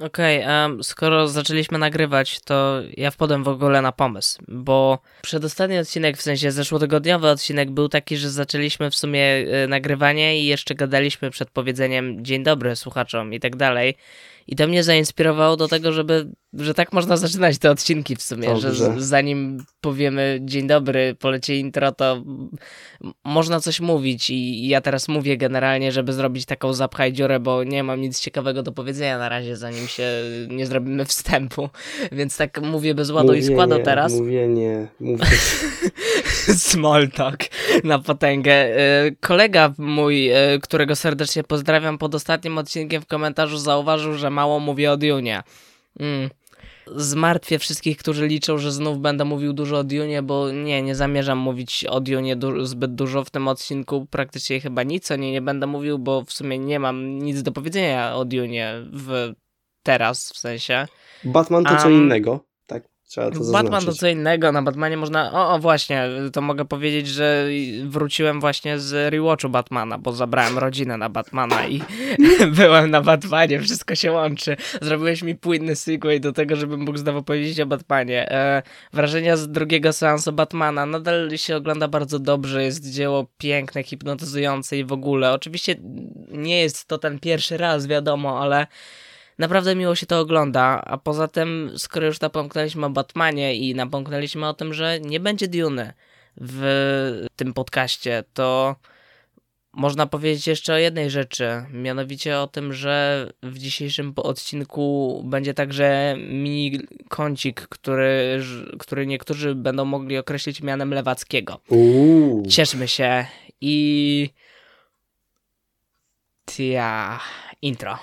Okej, okay, skoro zaczęliśmy nagrywać, to ja wpadłem w ogóle na pomysł, bo przedostatni odcinek, w sensie zeszłotygodniowy odcinek był taki, że zaczęliśmy w sumie e, nagrywanie i jeszcze gadaliśmy przed powiedzeniem dzień dobry słuchaczom i tak dalej. I to mnie zainspirowało do tego, żeby, że tak można zaczynać te odcinki w sumie, Dobrze. że zanim powiemy dzień dobry, polecie intro, to można coś mówić i ja teraz mówię generalnie, żeby zrobić taką zapchaj dziurę, bo nie mam nic ciekawego do powiedzenia na razie, zanim się nie zrobimy wstępu, więc tak mówię bez ładu mówienie, i składu teraz. Mówienie, mówię. Small talk na potęgę. E, kolega mój, e, którego serdecznie pozdrawiam, pod ostatnim odcinkiem w komentarzu zauważył, że mało mówię o Dune. Mm. Zmartwię wszystkich, którzy liczą, że znów będę mówił dużo o Dune, bo nie, nie zamierzam mówić o Dune du zbyt dużo w tym odcinku. Praktycznie chyba nic o niej nie będę mówił, bo w sumie nie mam nic do powiedzenia o Dune w teraz, w sensie. Batman to um, co innego. Trzeba to Batman to co innego, na Batmanie można... O, o, właśnie, to mogę powiedzieć, że wróciłem właśnie z rewatchu Batmana, bo zabrałem rodzinę na Batmana i byłem na Batmanie, wszystko się łączy. Zrobiłeś mi płynny sequel do tego, żebym mógł znowu powiedzieć o Batmanie. E, wrażenia z drugiego seansu Batmana nadal się ogląda bardzo dobrze, jest dzieło piękne, hipnotyzujące i w ogóle. Oczywiście nie jest to ten pierwszy raz, wiadomo, ale naprawdę miło się to ogląda, a poza tym, skoro już napomknęliśmy o Batmanie i napomknęliśmy o tym, że nie będzie Dune w tym podcaście, to można powiedzieć jeszcze o jednej rzeczy, mianowicie o tym, że w dzisiejszym odcinku będzie także mini kącik, który, który niektórzy będą mogli określić mianem lewackiego. Uuu. Cieszmy się i... Tia, intro.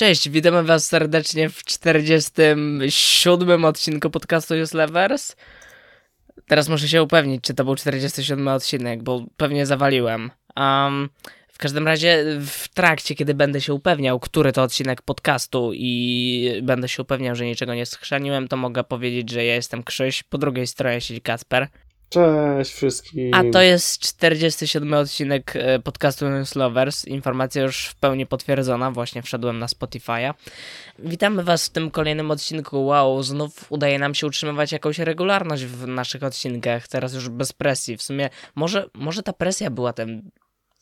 Cześć, witamy was serdecznie w 47 odcinku podcastu Use Levers. Teraz muszę się upewnić, czy to był 47 odcinek, bo pewnie zawaliłem. Um, w każdym razie w trakcie, kiedy będę się upewniał, który to odcinek podcastu i będę się upewniał, że niczego nie schrzaniłem, to mogę powiedzieć, że ja jestem Krzyś, po drugiej stronie siedzi Kasper. Cześć wszystkim. A to jest 47 odcinek e, podcastu News Lovers. Informacja już w pełni potwierdzona. Właśnie wszedłem na Spotify'a. Witamy Was w tym kolejnym odcinku. Wow, znów udaje nam się utrzymywać jakąś regularność w naszych odcinkach. Teraz już bez presji. W sumie może, może ta presja była tym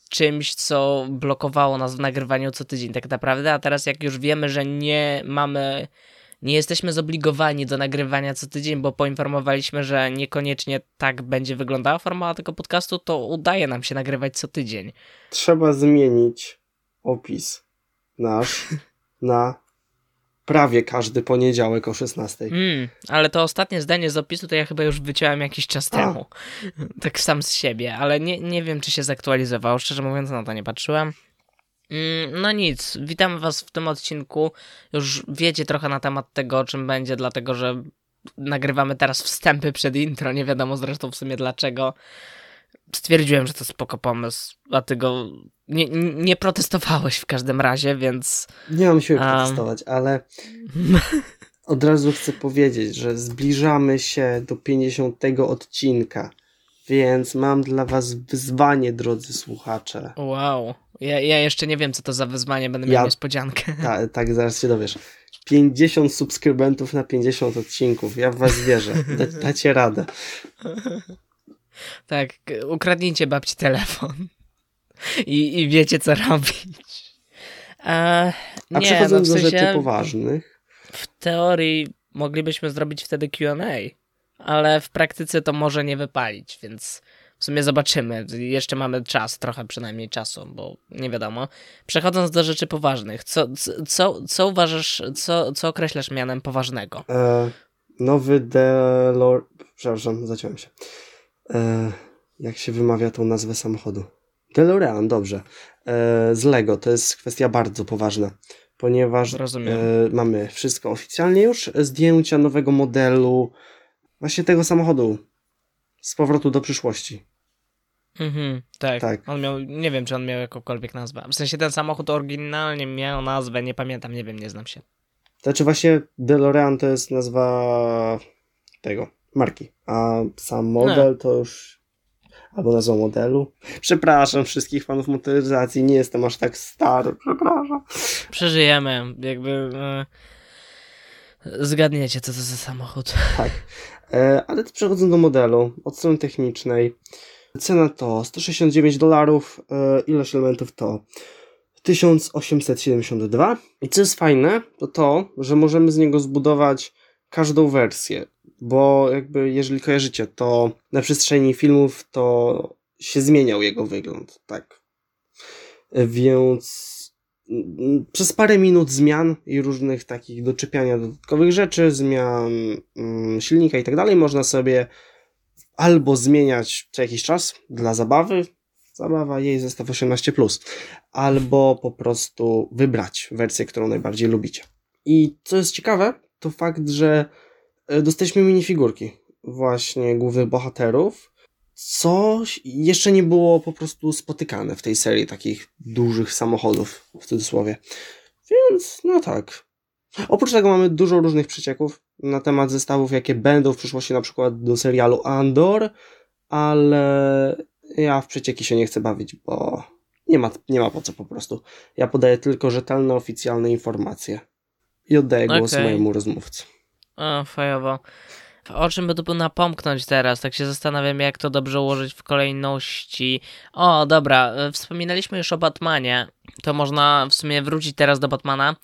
czymś, co blokowało nas w nagrywaniu co tydzień tak naprawdę, a teraz jak już wiemy, że nie mamy nie jesteśmy zobligowani do nagrywania co tydzień, bo poinformowaliśmy, że niekoniecznie tak będzie wyglądała forma tego podcastu, to udaje nam się nagrywać co tydzień. Trzeba zmienić opis nasz na prawie każdy poniedziałek o 16. Mm, ale to ostatnie zdanie z opisu to ja chyba już wyciąłem jakiś czas A. temu. Tak sam z siebie, ale nie, nie wiem, czy się zaktualizowało. Szczerze mówiąc, na to nie patrzyłem. Mm, no nic, witamy Was w tym odcinku. Już wiecie trochę na temat tego, o czym będzie, dlatego że nagrywamy teraz wstępy przed intro. Nie wiadomo zresztą w sumie dlaczego. Stwierdziłem, że to spoko pomysł, a ty go nie, nie protestowałeś w każdym razie, więc. Nie mam siły um... protestować, ale od razu chcę powiedzieć, że zbliżamy się do 50 odcinka. Więc mam dla was wyzwanie, drodzy słuchacze. Wow. Ja, ja jeszcze nie wiem, co to za wyzwanie, będę miał niespodziankę. Tak, tak, zaraz się dowiesz. 50 subskrybentów na 50 odcinków. Ja w was wierzę. Da, dacie radę. Tak, ukradnijcie babci telefon. I, i wiecie, co robić. A, nie, A przechodząc no w sensie, do rzeczy poważnych. W teorii moglibyśmy zrobić wtedy QA ale w praktyce to może nie wypalić, więc w sumie zobaczymy. Jeszcze mamy czas, trochę przynajmniej czasu, bo nie wiadomo. Przechodząc do rzeczy poważnych, co, co, co uważasz, co, co określasz mianem poważnego? E, nowy Delor... Przepraszam, zaciąłem się. E, jak się wymawia tą nazwę samochodu? DeLorean, dobrze. E, z Lego, to jest kwestia bardzo poważna. ponieważ Rozumiem. e, mamy wszystko oficjalnie już, zdjęcia nowego modelu, właśnie tego samochodu z powrotu do przyszłości. Mhm, tak. Tak. On miał, nie wiem, czy on miał jakąkolwiek nazwę. W sensie ten samochód oryginalnie miał nazwę, nie pamiętam, nie wiem, nie znam się. Znaczy właśnie DeLorean to jest nazwa tego, marki, a sam model to już albo nazwa modelu. Przepraszam wszystkich fanów motoryzacji, nie jestem aż tak stary, przepraszam. Przeżyjemy, jakby... E, zgadniecie, co to za samochód. Tak, e, ale przechodząc do modelu, od strony technicznej, cena to 169 dolarów, e, ilość elementów to 1872 i co jest fajne, to to, że możemy z niego zbudować każdą wersję, bo jakby jeżeli kojarzycie, to na przestrzeni filmów to się zmieniał jego wygląd, tak. Więc przez parę minut zmian i różnych takich doczepiania dodatkowych rzeczy, zmian mm, silnika i tak dalej, można sobie albo zmieniać co jakiś czas dla zabawy, zabawa jej zestaw 18+, albo po prostu wybrać wersję, którą najbardziej lubicie. I co jest ciekawe, to fakt, że e, dostaliśmy minifigurki właśnie głównych bohaterów, co jeszcze nie było po prostu spotykane w tej serii takich dużych samochodów, w cudzysłowie. Więc, no tak. Oprócz tego mamy dużo różnych przecieków na temat zestawów, jakie będą w przyszłości, na przykład do serialu Andor, ale ja w przecieki się nie chcę bawić, bo nie ma, nie ma po co po prostu. Ja podaję tylko rzetelne, oficjalne informacje i oddaję głos Okej. mojemu rozmówcy. O, fajowo. O czym by tu napomknąć teraz? Tak się zastanawiam, jak to dobrze ułożyć w kolejności. O, dobra, e, wspominaliśmy już o Batmanie. To można w sumie wrócić teraz do Batmana.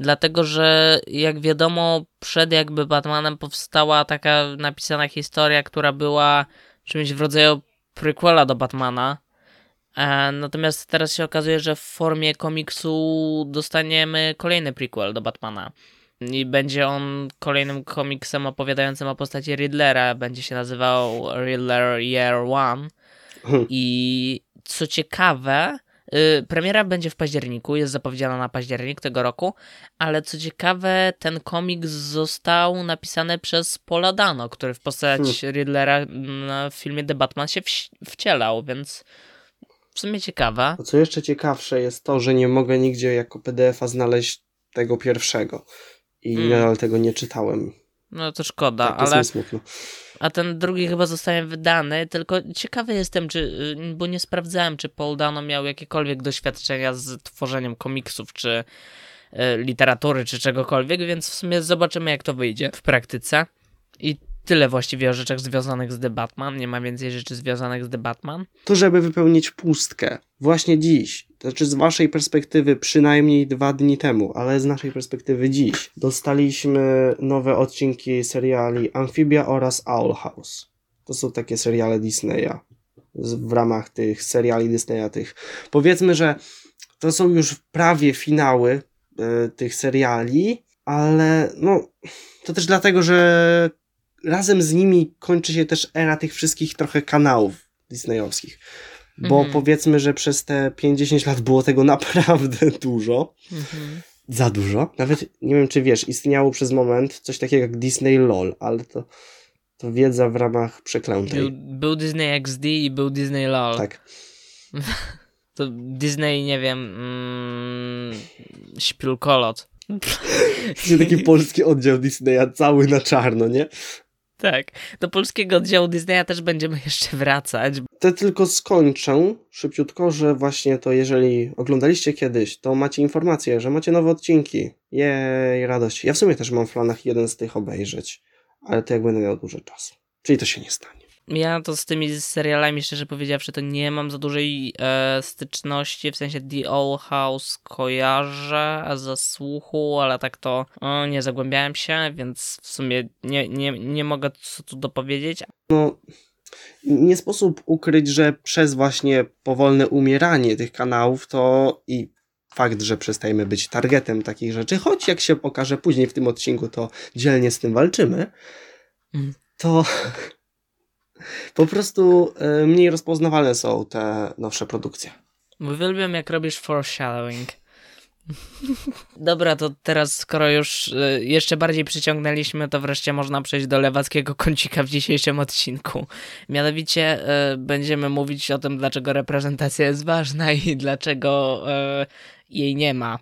Dlatego, że jak wiadomo, przed jakby Batmanem powstała taka napisana historia, która była czymś w rodzaju prequela do Batmana. E, natomiast teraz się okazuje, że w formie komiksu dostaniemy kolejny prequel do Batmana. I będzie on kolejnym komiksem opowiadającym o postaci Riddlera. Będzie się nazywał Riddler Year One. I co ciekawe, premiera będzie w październiku, jest zapowiedziana na październik tego roku, ale co ciekawe, ten komiks został napisany przez Paula Dano, który w postać Riddlera mm, w filmie The Batman się wcielał, więc w sumie ciekawe. A co jeszcze ciekawsze jest to, że nie mogę nigdzie jako PDF-a znaleźć tego pierwszego. I Mm. nadal tego nie czytałem. No to szkoda, Tak, jest ale. A ten drugi chyba zostanie wydany, tylko ciekawy jestem, czy, y, bo nie sprawdzałem, czy Paul Dano miał jakiekolwiek doświadczenia z tworzeniem komiksów, czy y, literatury, czy czegokolwiek, więc w sumie zobaczymy, jak to wyjdzie w praktyce. I tyle właściwie o rzeczach związanych z The Batman. Nie ma więcej rzeczy związanych z The Batman. To, żeby wypełnić pustkę. Właśnie dziś. To znaczy z waszej perspektywy przynajmniej dwa dni temu, ale z naszej perspektywy dziś. Dostaliśmy nowe odcinki seriali Amphibia oraz Owl House. To są takie seriale Disneya. W ramach tych seriali Disneya tych. Powiedzmy, że to są już prawie finały e, tych seriali, ale no to też dlatego, że razem z nimi kończy się też era tych wszystkich trochę kanałów disneyowskich. Bo Mhm. powiedzmy, że przez te 50 lat było tego naprawdę dużo. Mhm. Za dużo. Nawet nie wiem, czy wiesz, istniało przez moment coś takiego jak Disney LOL, ale to, to wiedza w ramach przeklętej. Był, był Disney XD i był Disney LOL. Tak. To Disney, nie wiem, mm, śpiulkolot. Czyli taki polski oddział Disneya, cały na czarno, nie? Tak, do polskiego oddziału Disneya też będziemy jeszcze wracać. To tylko skończę szybciutko, że właśnie to jeżeli oglądaliście kiedyś, to macie informację, że macie nowe odcinki. Jej, radość. Ja w sumie też mam w planach jeden z tych obejrzeć, ale to jak będę miał dużo czasu. Czyli to się nie stanie. Ja to z tymi serialami, szczerze powiedziawszy, to nie mam za dużej e, styczności, w sensie The Old House kojarzę ze słuchu, ale tak to o, nie zagłębiałem się, więc w sumie nie, nie, nie mogę co tu dopowiedzieć. No, nie sposób ukryć, że przez właśnie powolne umieranie tych kanałów to i fakt, że przestajemy być targetem takich rzeczy, choć jak się okaże później w tym odcinku, to dzielnie z tym walczymy, Mm. to po prostu e, mniej rozpoznawalne są te nowsze produkcje. Uwielbiam jak robisz foreshadowing. Dobra, to teraz skoro już y, jeszcze bardziej przyciągnęliśmy, to wreszcie można przejść do lewackiego kącika w dzisiejszym odcinku. Mianowicie y, będziemy mówić o tym, dlaczego reprezentacja jest ważna i dlaczego jej nie ma.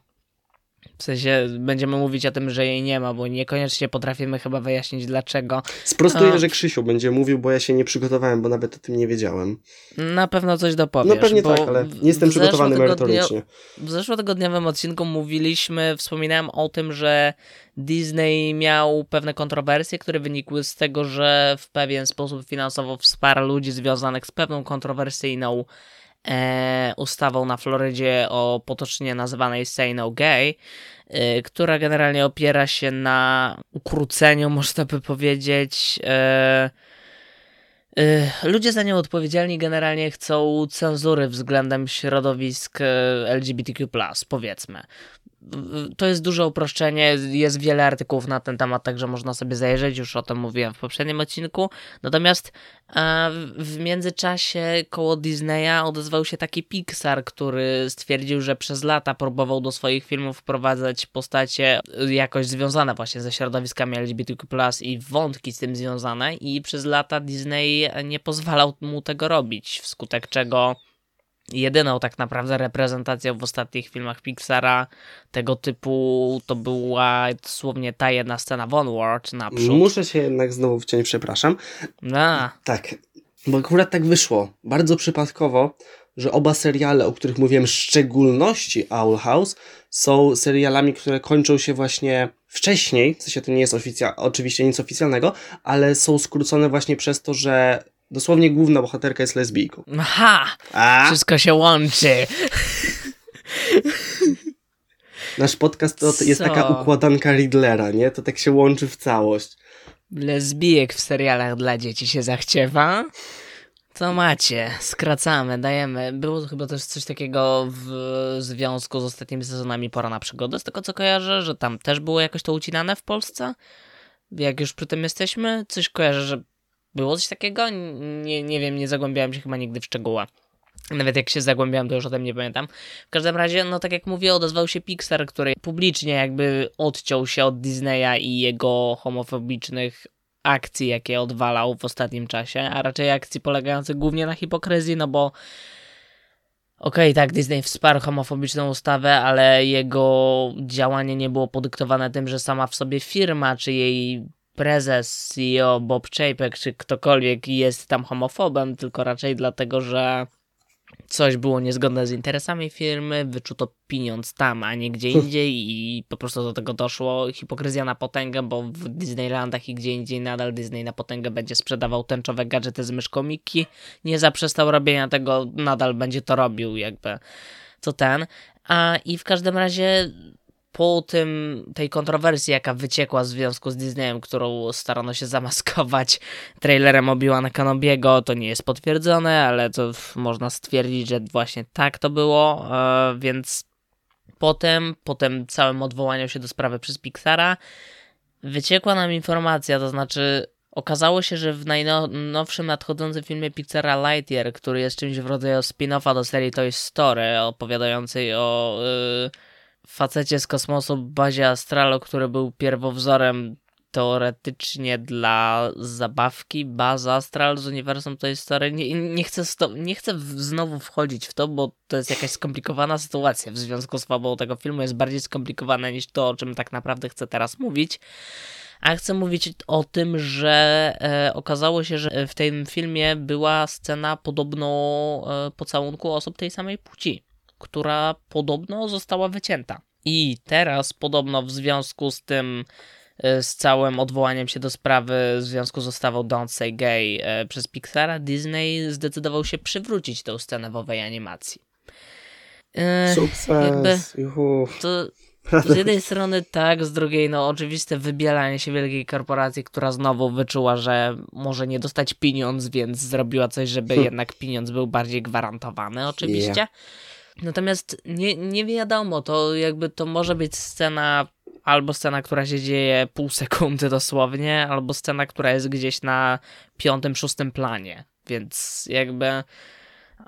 W sensie będziemy mówić o tym, że jej nie ma, bo niekoniecznie potrafimy chyba wyjaśnić dlaczego. Sprostuję, A. że Krzysiu będzie mówił, bo ja się nie przygotowałem, bo nawet o tym nie wiedziałem. Na pewno coś dopowiesz. No pewnie tak, ale nie jestem przygotowany merytorycznie. W zeszłotygodniowym odcinku mówiliśmy, wspominałem o tym, że Disney miał pewne kontrowersje, które wynikły z tego, że w pewien sposób finansowo wsparł ludzi związanych z pewną kontrowersyjną ustawą na Florydzie o potocznie nazywanej Say No Gay, e, która generalnie opiera się na ukróceniu, można by powiedzieć. E, e, Ludzie za nią odpowiedzialni generalnie chcą cenzury względem środowisk e, LGBTQ, powiedzmy. To jest duże uproszczenie, jest wiele artykułów na ten temat, także można sobie zajrzeć, już o tym mówiłem w poprzednim odcinku. Natomiast e, w- w międzyczasie koło Disneya odezwał się taki Pixar, który stwierdził, że przez lata próbował do swoich filmów wprowadzać postacie e, jakoś związane właśnie ze środowiskami LGBTQ+, i wątki z tym związane i przez lata Disney nie pozwalał mu tego robić, wskutek czego jedyną tak naprawdę reprezentacją w ostatnich filmach Pixara tego typu to była dosłownie ta jedna scena w Onward naprzód. Muszę się jednak znowu wciąć, przepraszam. A, Tak, bo akurat tak wyszło, bardzo przypadkowo, że oba seriale, o których mówiłem, w szczególności Owl House, są serialami, które kończą się właśnie wcześniej, w sensie to nie jest oficja- oczywiście nic oficjalnego, ale są skrócone właśnie przez to, że dosłownie główna bohaterka jest lesbijką. aha, A wszystko się łączy. nasz podcast to jest Co? taka układanka Riddlera, nie? To tak się łączy w całość. Lesbijek w serialach dla dzieci się zachciewa? To macie, skracamy, dajemy. Było chyba też coś takiego w związku z ostatnimi sezonami Pora na przygodę, z tego co kojarzę, że tam też było jakoś to ucinane w Polsce. Jak już przy tym jesteśmy, coś kojarzę, że było coś takiego? Nie, nie wiem, nie zagłębiałem się chyba nigdy w szczegóły. Nawet jak się zagłębiałem, to już o tym nie pamiętam. W każdym razie, no tak jak mówię, odezwał się Pixar, który publicznie jakby odciął się od Disneya i jego homofobicznych akcji, jakie odwalał w ostatnim czasie, a raczej akcji polegających głównie na hipokryzji, no bo okej, tak, Disney wsparł homofobiczną ustawę, ale jego działanie nie było podyktowane tym, że sama w sobie firma, czy jej prezes, CEO Bob Chapek, czy ktokolwiek jest tam homofobem, tylko raczej dlatego, że coś było niezgodne z interesami firmy, wyczuto pieniądz tam, a nie gdzie indziej i po prostu do tego doszło. Hipokryzja na potęgę, bo w Disneylandach i gdzie indziej nadal Disney na potęgę będzie sprzedawał tęczowe gadżety z myszką Mickey. Nie zaprzestał robienia tego, nadal będzie to robił jakby co ten. A i w każdym razie po tym, tej kontrowersji, jaka wyciekła w związku z Disneyem, którą starano się zamaskować trailerem Obi-Wana Kenobiego, to nie jest potwierdzone, ale to można stwierdzić, że właśnie tak to było, e, więc potem, po tym całym odwołaniu się do sprawy przez Pixara, wyciekła nam informacja, to znaczy okazało się, że w najnowszym nadchodzącym filmie Pixara Lightyear, który jest czymś w rodzaju spin-offa do serii Toy Story, opowiadającej o y, facecie z kosmosu Bazie Astralo, który był pierwowzorem teoretycznie dla zabawki Baz Astral z uniwersum Toy Story. Nie, nie, chcę sto, nie chcę znowu wchodzić w to, bo to jest jakaś skomplikowana sytuacja w związku z fabułą tego filmu. Jest bardziej skomplikowana niż to, o czym tak naprawdę chcę teraz mówić. A chcę mówić o tym, że e, okazało się, że w tym filmie była scena podobno e, pocałunku osób tej samej płci, która podobno została wycięta. I teraz podobno w związku z tym, e, z całym odwołaniem się do sprawy w związku z ustawą Don't Say Gay e, przez Pixara, Disney zdecydował się przywrócić tę scenę w owej animacji. E, Sukces! to z jednej strony tak, z drugiej no oczywiste wybielanie się wielkiej korporacji, która znowu wyczuła, że może nie dostać pieniądz, więc zrobiła coś, żeby jednak pieniądz był bardziej gwarantowany oczywiście. Natomiast nie, nie wiadomo, to jakby to może być scena albo scena, która się dzieje pół sekundy dosłownie, albo scena, która jest gdzieś na piątym, szóstym planie, więc jakby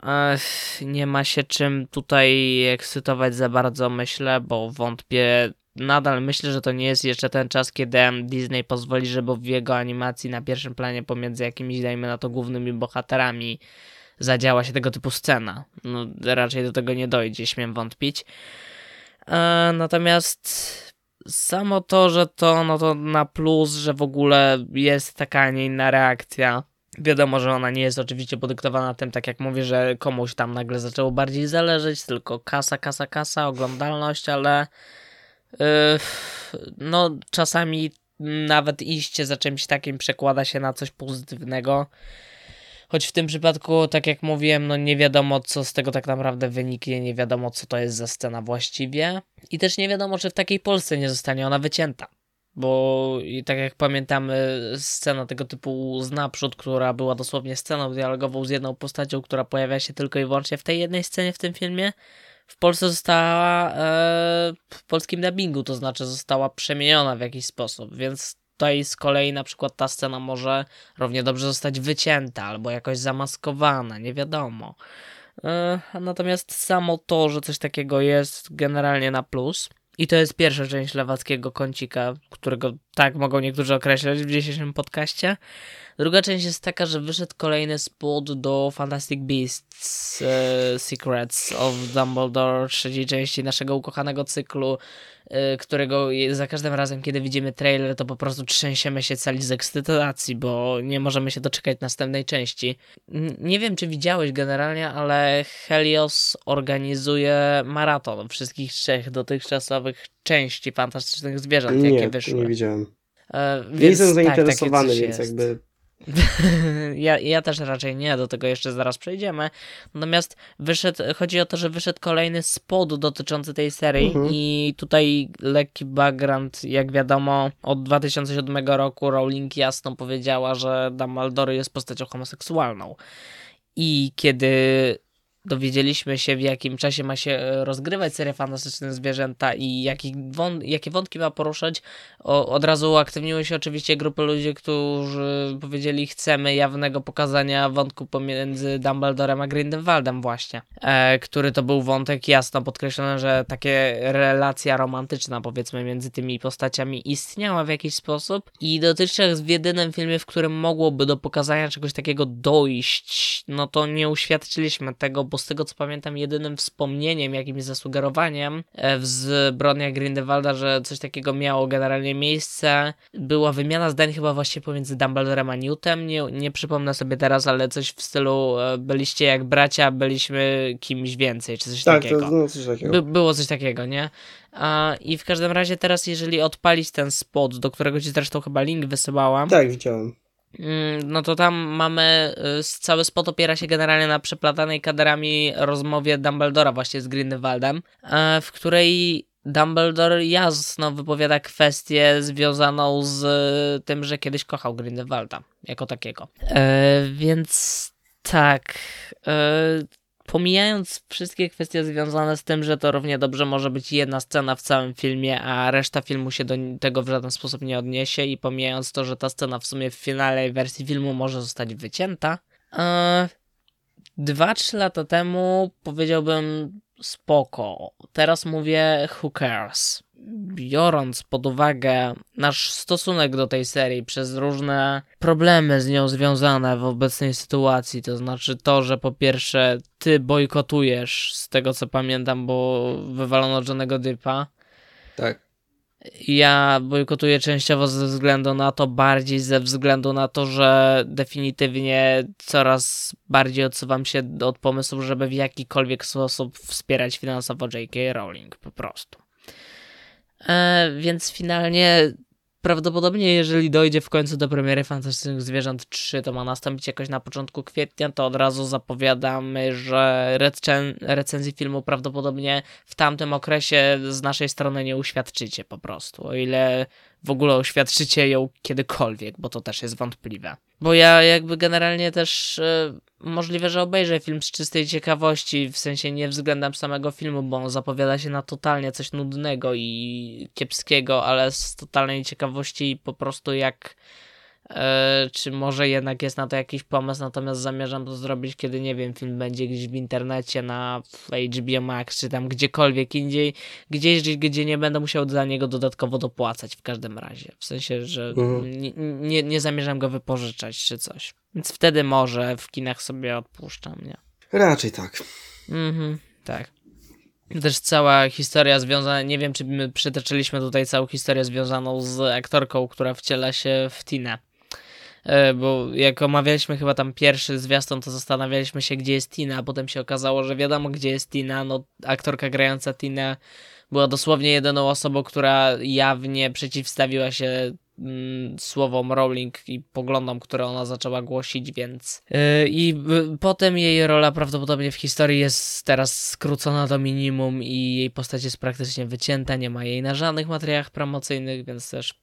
Ech, nie ma się czym tutaj ekscytować za bardzo, myślę, bo wątpię. Nadal myślę, że to nie jest jeszcze ten czas, kiedy Disney pozwoli, żeby w jego animacji na pierwszym planie pomiędzy jakimiś, dajmy na to, głównymi bohaterami zadziała się tego typu scena. No, raczej do tego nie dojdzie, śmiem wątpić. E, natomiast samo to, że to, no to na plus, że w ogóle jest taka, a nie inna reakcja. Wiadomo, że ona nie jest oczywiście podyktowana tym, tak jak mówię, że komuś tam nagle zaczęło bardziej zależeć, tylko kasa, kasa, kasa, oglądalność, ale yy, no czasami nawet iście za czymś takim przekłada się na coś pozytywnego. Choć w tym przypadku, tak jak mówiłem, no nie wiadomo, co z tego tak naprawdę wyniknie, nie wiadomo, co to jest za scena właściwie. I też nie wiadomo, czy w takiej Polsce nie zostanie ona wycięta. Bo tak jak pamiętamy, scena tego typu z naprzód, która była dosłownie sceną dialogową z jedną postacią, która pojawia się tylko i wyłącznie w tej jednej scenie w tym filmie, w Polsce została e, w polskim dubbingu, to znaczy została przemieniona w jakiś sposób, więc tutaj z kolei na przykład ta scena może równie dobrze zostać wycięta albo jakoś zamaskowana, nie wiadomo. E, natomiast samo to, że coś takiego jest generalnie na plus. I to jest pierwsza część lewackiego kącika, którego tak mogą niektórzy określać w dzisiejszym podcaście. Druga część jest taka, że wyszedł kolejny spot do Fantastic Beasts e, Secrets of Dumbledore, trzeciej części naszego ukochanego cyklu, e, którego za każdym razem, kiedy widzimy trailer, to po prostu trzęsiemy się cali z ekscytacji, bo nie możemy się doczekać następnej części. N nie wiem, czy widziałeś generalnie, ale Helios organizuje maraton wszystkich trzech dotychczasowych części fantastycznych zwierząt, nie, jakie wyszły. Nie widziałem. E, nie jestem tak, zainteresowany, coś więc jest. jakby ja, ja też raczej nie, do tego jeszcze zaraz przejdziemy. Natomiast wyszedł, chodzi o to, że wyszedł kolejny spot dotyczący tej serii Mhm. i tutaj lekki background, jak wiadomo, od 2007 roku Rowling jasno powiedziała, że Dumbledore jest postacią homoseksualną. I kiedy dowiedzieliśmy się, w jakim czasie ma się e, rozgrywać seria Fantastyczne Zwierzęta i jaki wąt, jakie wątki ma poruszać, o, od razu uaktywniły się oczywiście grupy ludzi, którzy powiedzieli, chcemy jawnego pokazania wątku pomiędzy Dumbledorem a Grindelwaldem właśnie, e, który to był wątek jasno podkreślony, że takie relacja romantyczna powiedzmy między tymi postaciami istniała w jakiś sposób i dotychczas w jedynym filmie, w którym mogłoby do pokazania czegoś takiego dojść, no to nie uświadczyliśmy tego, bo z tego co pamiętam, jedynym wspomnieniem, jakimś zasugerowaniem e, w zbrodniach Grindelwalda, że coś takiego miało generalnie miejsce, była wymiana zdań chyba właśnie pomiędzy Dumbledorem a Newtem, nie, nie przypomnę sobie teraz, ale coś w stylu e, byliście jak bracia, byliśmy kimś więcej, czy coś tak, takiego. to no, coś takiego. By, było coś takiego, nie? A, I w każdym razie teraz, jeżeli odpalić ten spot, do którego ci zresztą chyba link wysyłałam, Tak, widziałem. Mm, No to tam mamy, y, cały spot opiera się generalnie na przeplatanej kaderami rozmowie Dumbledora właśnie z Grindelwaldem, e, w której Dumbledore jasno wypowiada kwestię związaną z y, tym, że kiedyś kochał Grindelwalda jako takiego. E, więc tak, e, pomijając wszystkie kwestie związane z tym, że to równie dobrze może być jedna scena w całym filmie, a reszta filmu się do tego w żaden sposób nie odniesie i pomijając to, że ta scena w sumie w finale wersji filmu może zostać wycięta, e, dwa, trzy lata temu powiedziałbym spoko. Teraz mówię who cares. Biorąc pod uwagę nasz stosunek do tej serii przez różne problemy z nią związane w obecnej sytuacji, to znaczy to, że po pierwsze ty bojkotujesz, z tego co pamiętam, bo wywalono Johnego Dypa, Tak. ja bojkotuję częściowo ze względu na to, bardziej ze względu na to, że definitywnie coraz bardziej odsuwam się od pomysłu, żeby w jakikolwiek sposób wspierać finansowo J.K. Rowling, po prostu. E, więc finalnie prawdopodobnie, jeżeli dojdzie w końcu do premiery Fantastycznych Zwierząt 3, to ma nastąpić jakoś na początku kwietnia, to od razu zapowiadamy, że recen- recenzji filmu prawdopodobnie w tamtym okresie z naszej strony nie uświadczycie po prostu, o ile w ogóle uświadczycie ją kiedykolwiek, bo to też jest wątpliwe. Bo ja jakby generalnie też e, możliwe, że obejrzę film z czystej ciekawości, w sensie nie względem samego filmu, bo on zapowiada się na totalnie coś nudnego i kiepskiego, ale z totalnej ciekawości po prostu jak czy może jednak jest na to jakiś pomysł, natomiast zamierzam to zrobić, kiedy nie wiem, film będzie gdzieś w internecie, na HBO Max, czy tam gdziekolwiek indziej, gdzieś, gdzie nie będę musiał za niego dodatkowo dopłacać w każdym razie. W sensie, że Mhm. nie, nie, nie zamierzam go wypożyczać, czy coś. Więc wtedy może w kinach sobie odpuszczam, nie? Raczej tak. Mhm, tak. Też cała historia związana, nie wiem czy my przytoczyliśmy tutaj całą historię związaną z aktorką, która wciela się w Tinę. E, Bo jak omawialiśmy chyba tam pierwszy zwiastun, to zastanawialiśmy się, gdzie jest Tina, a potem się okazało, że wiadomo, gdzie jest Tina. No, aktorka grająca Tinę była dosłownie jedyną osobą, która jawnie przeciwstawiła się mm, słowom Rowling i poglądom, które ona zaczęła głosić, więc. Yy, I potem jej rola prawdopodobnie w historii jest teraz skrócona do minimum i jej postać jest praktycznie wycięta, nie ma jej na żadnych materiałach promocyjnych, więc też.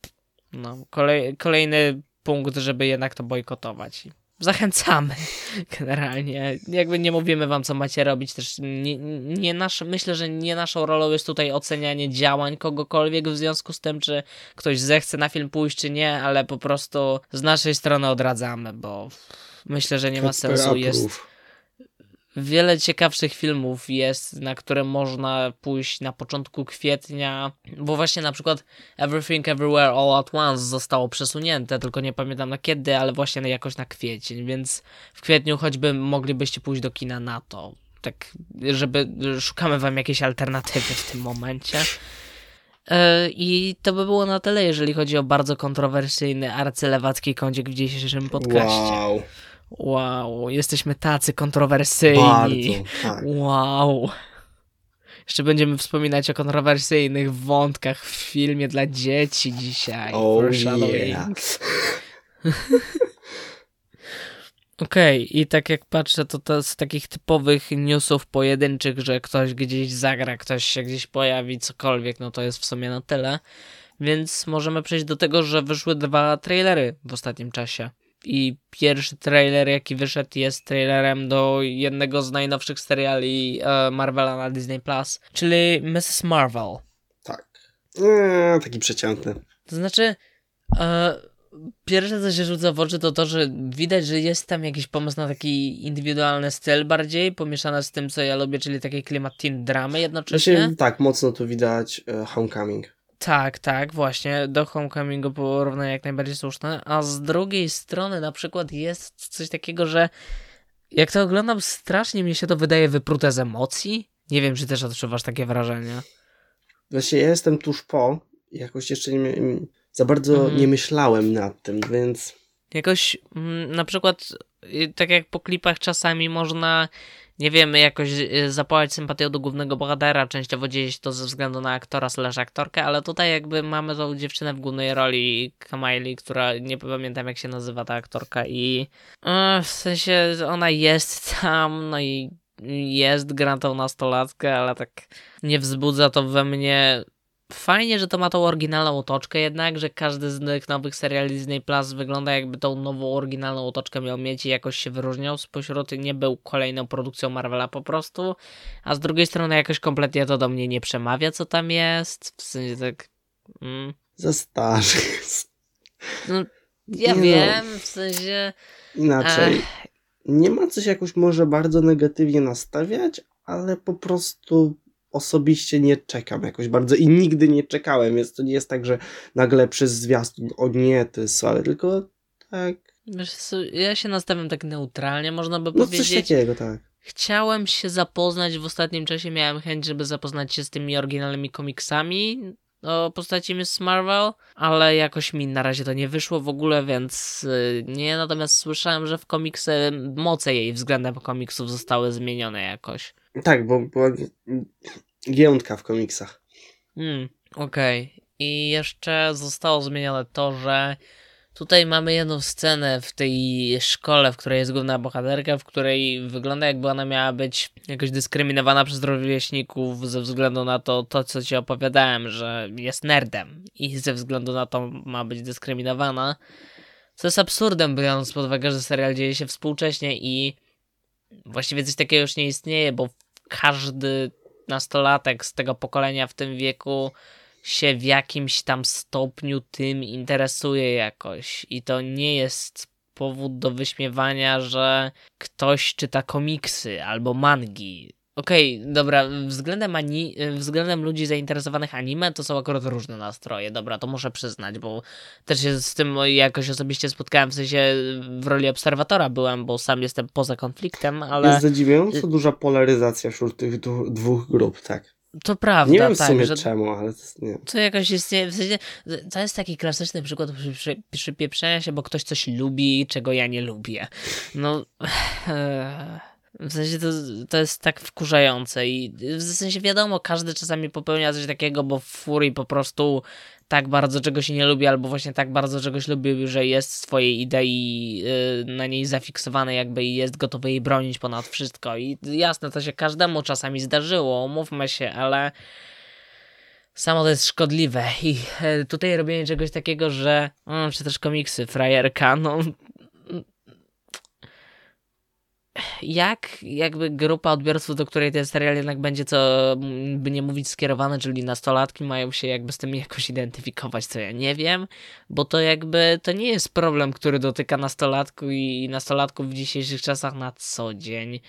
No, kolej, kolejny punkt, żeby jednak to bojkotować. Zachęcamy generalnie. Jakby nie mówimy wam, co macie robić, też nie, nie nasz, myślę, że nie naszą rolą jest tutaj ocenianie działań kogokolwiek w związku z tym, czy ktoś zechce na film pójść, czy nie, ale po prostu z naszej strony odradzamy, bo myślę, że nie ma sensu. Jest. Wiele ciekawszych filmów jest, na które można pójść na początku kwietnia, bo właśnie na przykład Everything Everywhere All at Once zostało przesunięte, tylko nie pamiętam na kiedy, ale właśnie jakoś na kwiecień, więc w kwietniu choćby moglibyście pójść do kina na to. Tak, żeby szukamy wam jakiejś alternatywy w tym momencie. E, I to by było na tyle, jeżeli chodzi o bardzo kontrowersyjny arcylewacki kącik w dzisiejszym podcaście. Wow. Wow, jesteśmy tacy kontrowersyjni. Bardzo. Tak. Wow. Jeszcze będziemy wspominać o kontrowersyjnych wątkach w filmie dla dzieci dzisiaj. Oh yeah. Okej, i tak jak patrzę, to to z takich typowych newsów pojedynczych, że ktoś gdzieś zagra, ktoś się gdzieś pojawi, cokolwiek, no to jest w sumie na tyle. Więc możemy przejść do tego, że wyszły dwa trailery w ostatnim czasie. I pierwszy trailer, jaki wyszedł, jest trailerem do jednego z najnowszych seriali e, Marvela na Disney Plus, czyli Mrs. Marvel. Tak. Eee, taki przeciętny. To znaczy, e, pierwsze co się rzuca w oczy to to, że widać, że jest tam jakiś pomysł na taki indywidualny styl bardziej, pomieszane z tym, co ja lubię, czyli taki klimat teen dramy jednocześnie. Znaczy, tak, mocno tu widać e, Homecoming. Tak, tak, właśnie. Do Homecomingu porównanie jak najbardziej słuszne. A z drugiej strony na przykład jest coś takiego, że jak to oglądam, strasznie mi się to wydaje wyprute z emocji. Nie wiem, czy też odczuwasz takie wrażenie. Właśnie ja jestem tuż po, jakoś jeszcze nie, za bardzo Mhm. nie myślałem nad tym, więc Jakoś mm, na przykład, y, tak jak po klipach czasami można, nie wiem, jakoś y, zapałać sympatią do głównego bohatera, częściowo dzieje się to ze względu na aktora slash aktorkę, ale tutaj jakby mamy tą dziewczynę w głównej roli, Kamaili, która nie pamiętam jak się nazywa ta aktorka i e, w sensie ona jest tam, no i jest, gra tą nastolatkę, ale tak nie wzbudza to we mnie Fajnie, że to ma tą oryginalną otoczkę jednak, że każdy z tych nowych seriali Disney Plus wygląda jakby tą nową oryginalną otoczkę miał mieć i jakoś się wyróżniał. Spośród, nie był kolejną produkcją Marvela po prostu, a z drugiej strony jakoś kompletnie to do mnie nie przemawia, co tam jest, w sensie tak... Mm, za starzy no, ja Nie no. wiem, w sensie... Inaczej. Nie ma coś jakoś może bardzo negatywnie nastawiać, ale po prostu osobiście nie czekam jakoś bardzo i nigdy nie czekałem, więc to nie jest tak, że nagle przez zwiastun o nie, to jest słabe, tylko tak, Wiesz ja się nastawiam tak neutralnie, można by no coś powiedzieć. takiego, tak. Chciałem się zapoznać w ostatnim czasie, miałem chęć, żeby zapoznać się z tymi oryginalnymi komiksami o postaci Miss Marvel, ale jakoś mi na razie to nie wyszło w ogóle, więc y, nie. Natomiast słyszałem, że w komiksy moce jej względem komiksów zostały zmienione jakoś. Tak, bo była giętka w komiksach. Hmm, okej. I jeszcze zostało zmienione to, że tutaj mamy jedną scenę w tej szkole, w której jest główna bohaterka, w której wygląda jakby ona miała być jakoś dyskryminowana przez rówieśników ze względu na to, to co ci opowiadałem, że jest nerdem i ze względu na to ma być dyskryminowana. Co jest absurdem, biorąc pod uwagę, że serial dzieje się współcześnie i właściwie coś takiego już nie istnieje, bo każdy nastolatek z tego pokolenia w tym wieku się w jakimś tam stopniu tym interesuje jakoś. I to nie jest powód do wyśmiewania, że ktoś czyta komiksy albo mangi. Okej, okay, dobra, względem, ani, względem ludzi zainteresowanych anime to są akurat różne nastroje, dobra, to muszę przyznać, bo też się z tym jakoś osobiście spotkałem, w sensie w roli obserwatora byłem, bo sam jestem poza konfliktem, ale... Jest zadziwiająco duża polaryzacja wśród tych dwóch grup, tak. To prawda, Nie wiem w tak, sumie że czemu, ale to, nie. to jakoś jest, w sensie, to jest taki klasyczny przykład przy, przy, przypieprzenia się, bo ktoś coś lubi, czego ja nie lubię. No... W sensie to, to jest tak wkurzające i w sensie wiadomo, każdy czasami popełnia coś takiego, bo w furii po prostu tak bardzo czegoś nie lubi, albo właśnie tak bardzo czegoś lubi, że jest swojej idei yy, na niej zafiksowany jakby i jest gotowy jej bronić ponad wszystko. I jasne, to się każdemu czasami zdarzyło, umówmy się, ale samo to jest szkodliwe i yy, tutaj robienie czegoś takiego, że yy, czy też komiksy, frajerka, no jak jakby grupa odbiorców, do której ten serial jednak będzie, co by nie mówić, skierowany, czyli nastolatki, mają się jakby z tym jakoś identyfikować, co ja nie wiem, bo to jakby to nie jest problem, który dotyka nastolatków i nastolatków w dzisiejszych czasach na co dzień.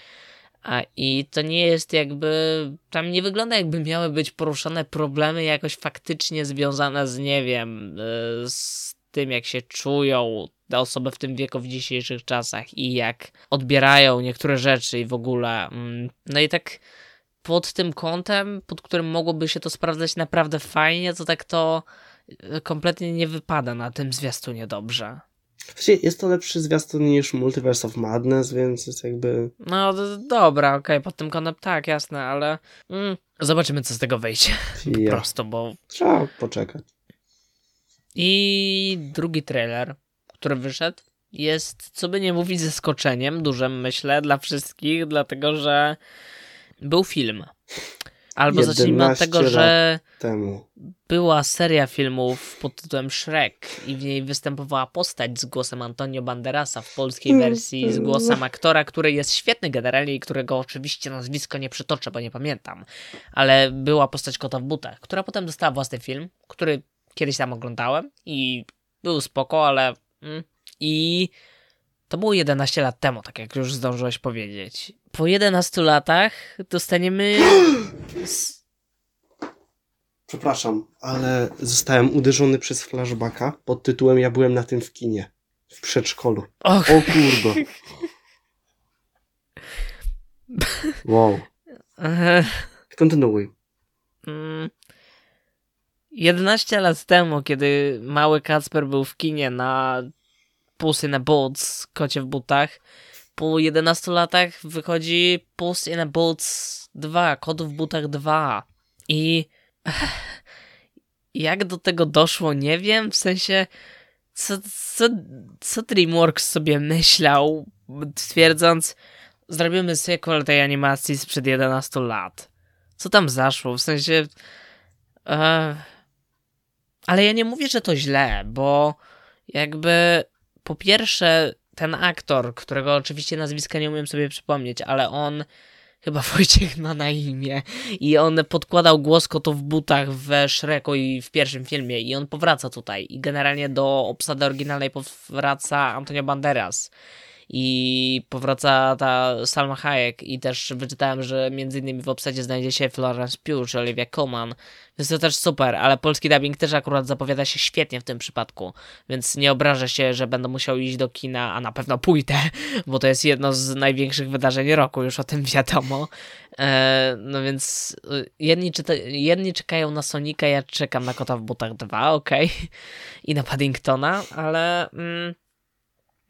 A i to nie jest jakby, tam nie wygląda jakby miały być poruszone problemy jakoś faktycznie związane z, nie wiem, e, z tym jak się czują te osoby w tym wieku w dzisiejszych czasach i jak odbierają niektóre rzeczy i w ogóle. Mm, no i tak pod tym kątem, pod którym mogłoby się to sprawdzać naprawdę fajnie, to tak to e, kompletnie nie wypada na tym zwiastunie dobrze. Właściwie jest to lepszy zwiastun niż Multiverse of Madness, więc jest jakby... No dobra, okej, okay, pod tym kątem tak, jasne, ale mm, zobaczymy co z tego wyjdzie. Po prostu, bo... Trzeba poczekać. I drugi trailer który wyszedł, jest, co by nie mówić, zaskoczeniem dużym, myślę, dla wszystkich, dlatego że był film. Albo zacznijmy od tego, że temu. była seria filmów pod tytułem Shrek i w niej występowała postać z głosem Antonio Banderasa w polskiej mm, wersji, z głosem aktora, który jest świetny generalnie i którego oczywiście nazwisko nie przytoczę, bo nie pamiętam, ale była postać Kota w butach, która potem dostała własny film, który kiedyś tam oglądałem i był spoko, ale Mm. I to było 11 lat temu, tak jak już zdążyłeś powiedzieć. Po 11 latach dostaniemy. Przepraszam, ale zostałem uderzony przez flashbacka pod tytułem Ja byłem na tym w kinie. W przedszkolu. Och. O kurde. Wow. Kontynuuj. 11 lat temu, kiedy mały Kacper był w kinie na Puss in a Boots, kocie w butach, po 11 latach wychodzi Puss in a Boots 2, kot w butach 2. I jak do tego doszło, nie wiem, w sensie co, co, co DreamWorks sobie myślał, twierdząc zrobimy sequel tej animacji sprzed 11 lat. Co tam zaszło? W sensie... Uh, ale ja nie mówię, że to źle, bo jakby po pierwsze ten aktor, którego oczywiście nazwiska nie umiem sobie przypomnieć, ale on chyba Wojciech ma na imię i on podkładał głos kotów w butach w Shreku i w pierwszym filmie i on powraca tutaj i generalnie do obsady oryginalnej powraca Antonio Banderas i powraca ta Salma Hayek i też wyczytałem, że między innymi w obsadzie znajdzie się Florence Pugh Olivia Colman, więc to też super, ale polski dubbing też akurat zapowiada się świetnie w tym przypadku, więc nie obrażę się, że będę musiał iść do kina, a na pewno pójdę, bo to jest jedno z największych wydarzeń roku, już o tym wiadomo. E, no więc y, jedni, czyta, jedni czekają na Sonika, ja czekam na Kota w butach 2, ok, i na Paddingtona, ale... Mm,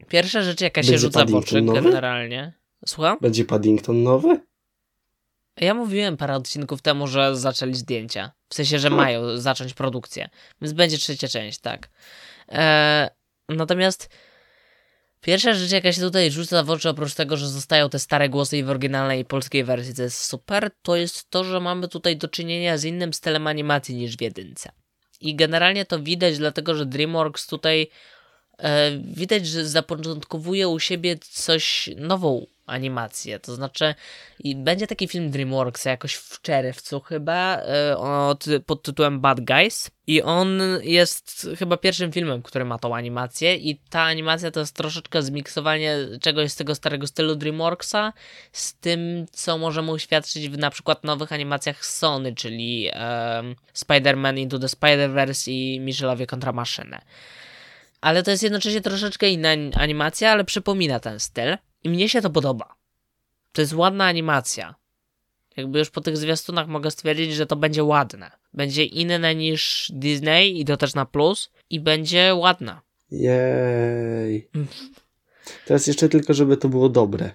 Pierwsza rzecz, jaka się rzuca w oczy nowy? generalnie. Słucham? Będzie Paddington nowy? Ja mówiłem parę odcinków temu, że zaczęli zdjęcia. W sensie, że mają zacząć produkcję. Więc będzie trzecia część, tak. Eee, natomiast pierwsza rzecz, jaka się tutaj rzuca w oczy, oprócz tego, że zostają te stare głosy i w oryginalnej polskiej wersji, to jest super, to jest to, że mamy tutaj do czynienia z innym stylem animacji niż w jedynce. I generalnie to widać, dlatego że DreamWorks tutaj widać, że zapoczątkowuje u siebie coś, nową animację. To znaczy, będzie taki film DreamWorks jakoś w czerwcu chyba y, od, pod tytułem Bad Guys. I on jest chyba pierwszym filmem, który ma tą animację. I ta animacja to jest troszeczkę zmiksowanie czegoś z tego starego stylu DreamWorksa z tym, co możemy uświadczyć w na przykład nowych animacjach Sony, czyli um, Spider-Man Into the Spider-Verse i Michelowie kontra maszynę. Ale to jest jednocześnie troszeczkę inna animacja, ale przypomina ten styl. I mnie się to podoba. To jest ładna animacja. Jakby już po tych zwiastunach mogę stwierdzić, że to będzie ładne. Będzie inne niż Disney i to też na plus. I będzie ładna. Jej. Teraz jeszcze tylko, żeby to było dobre.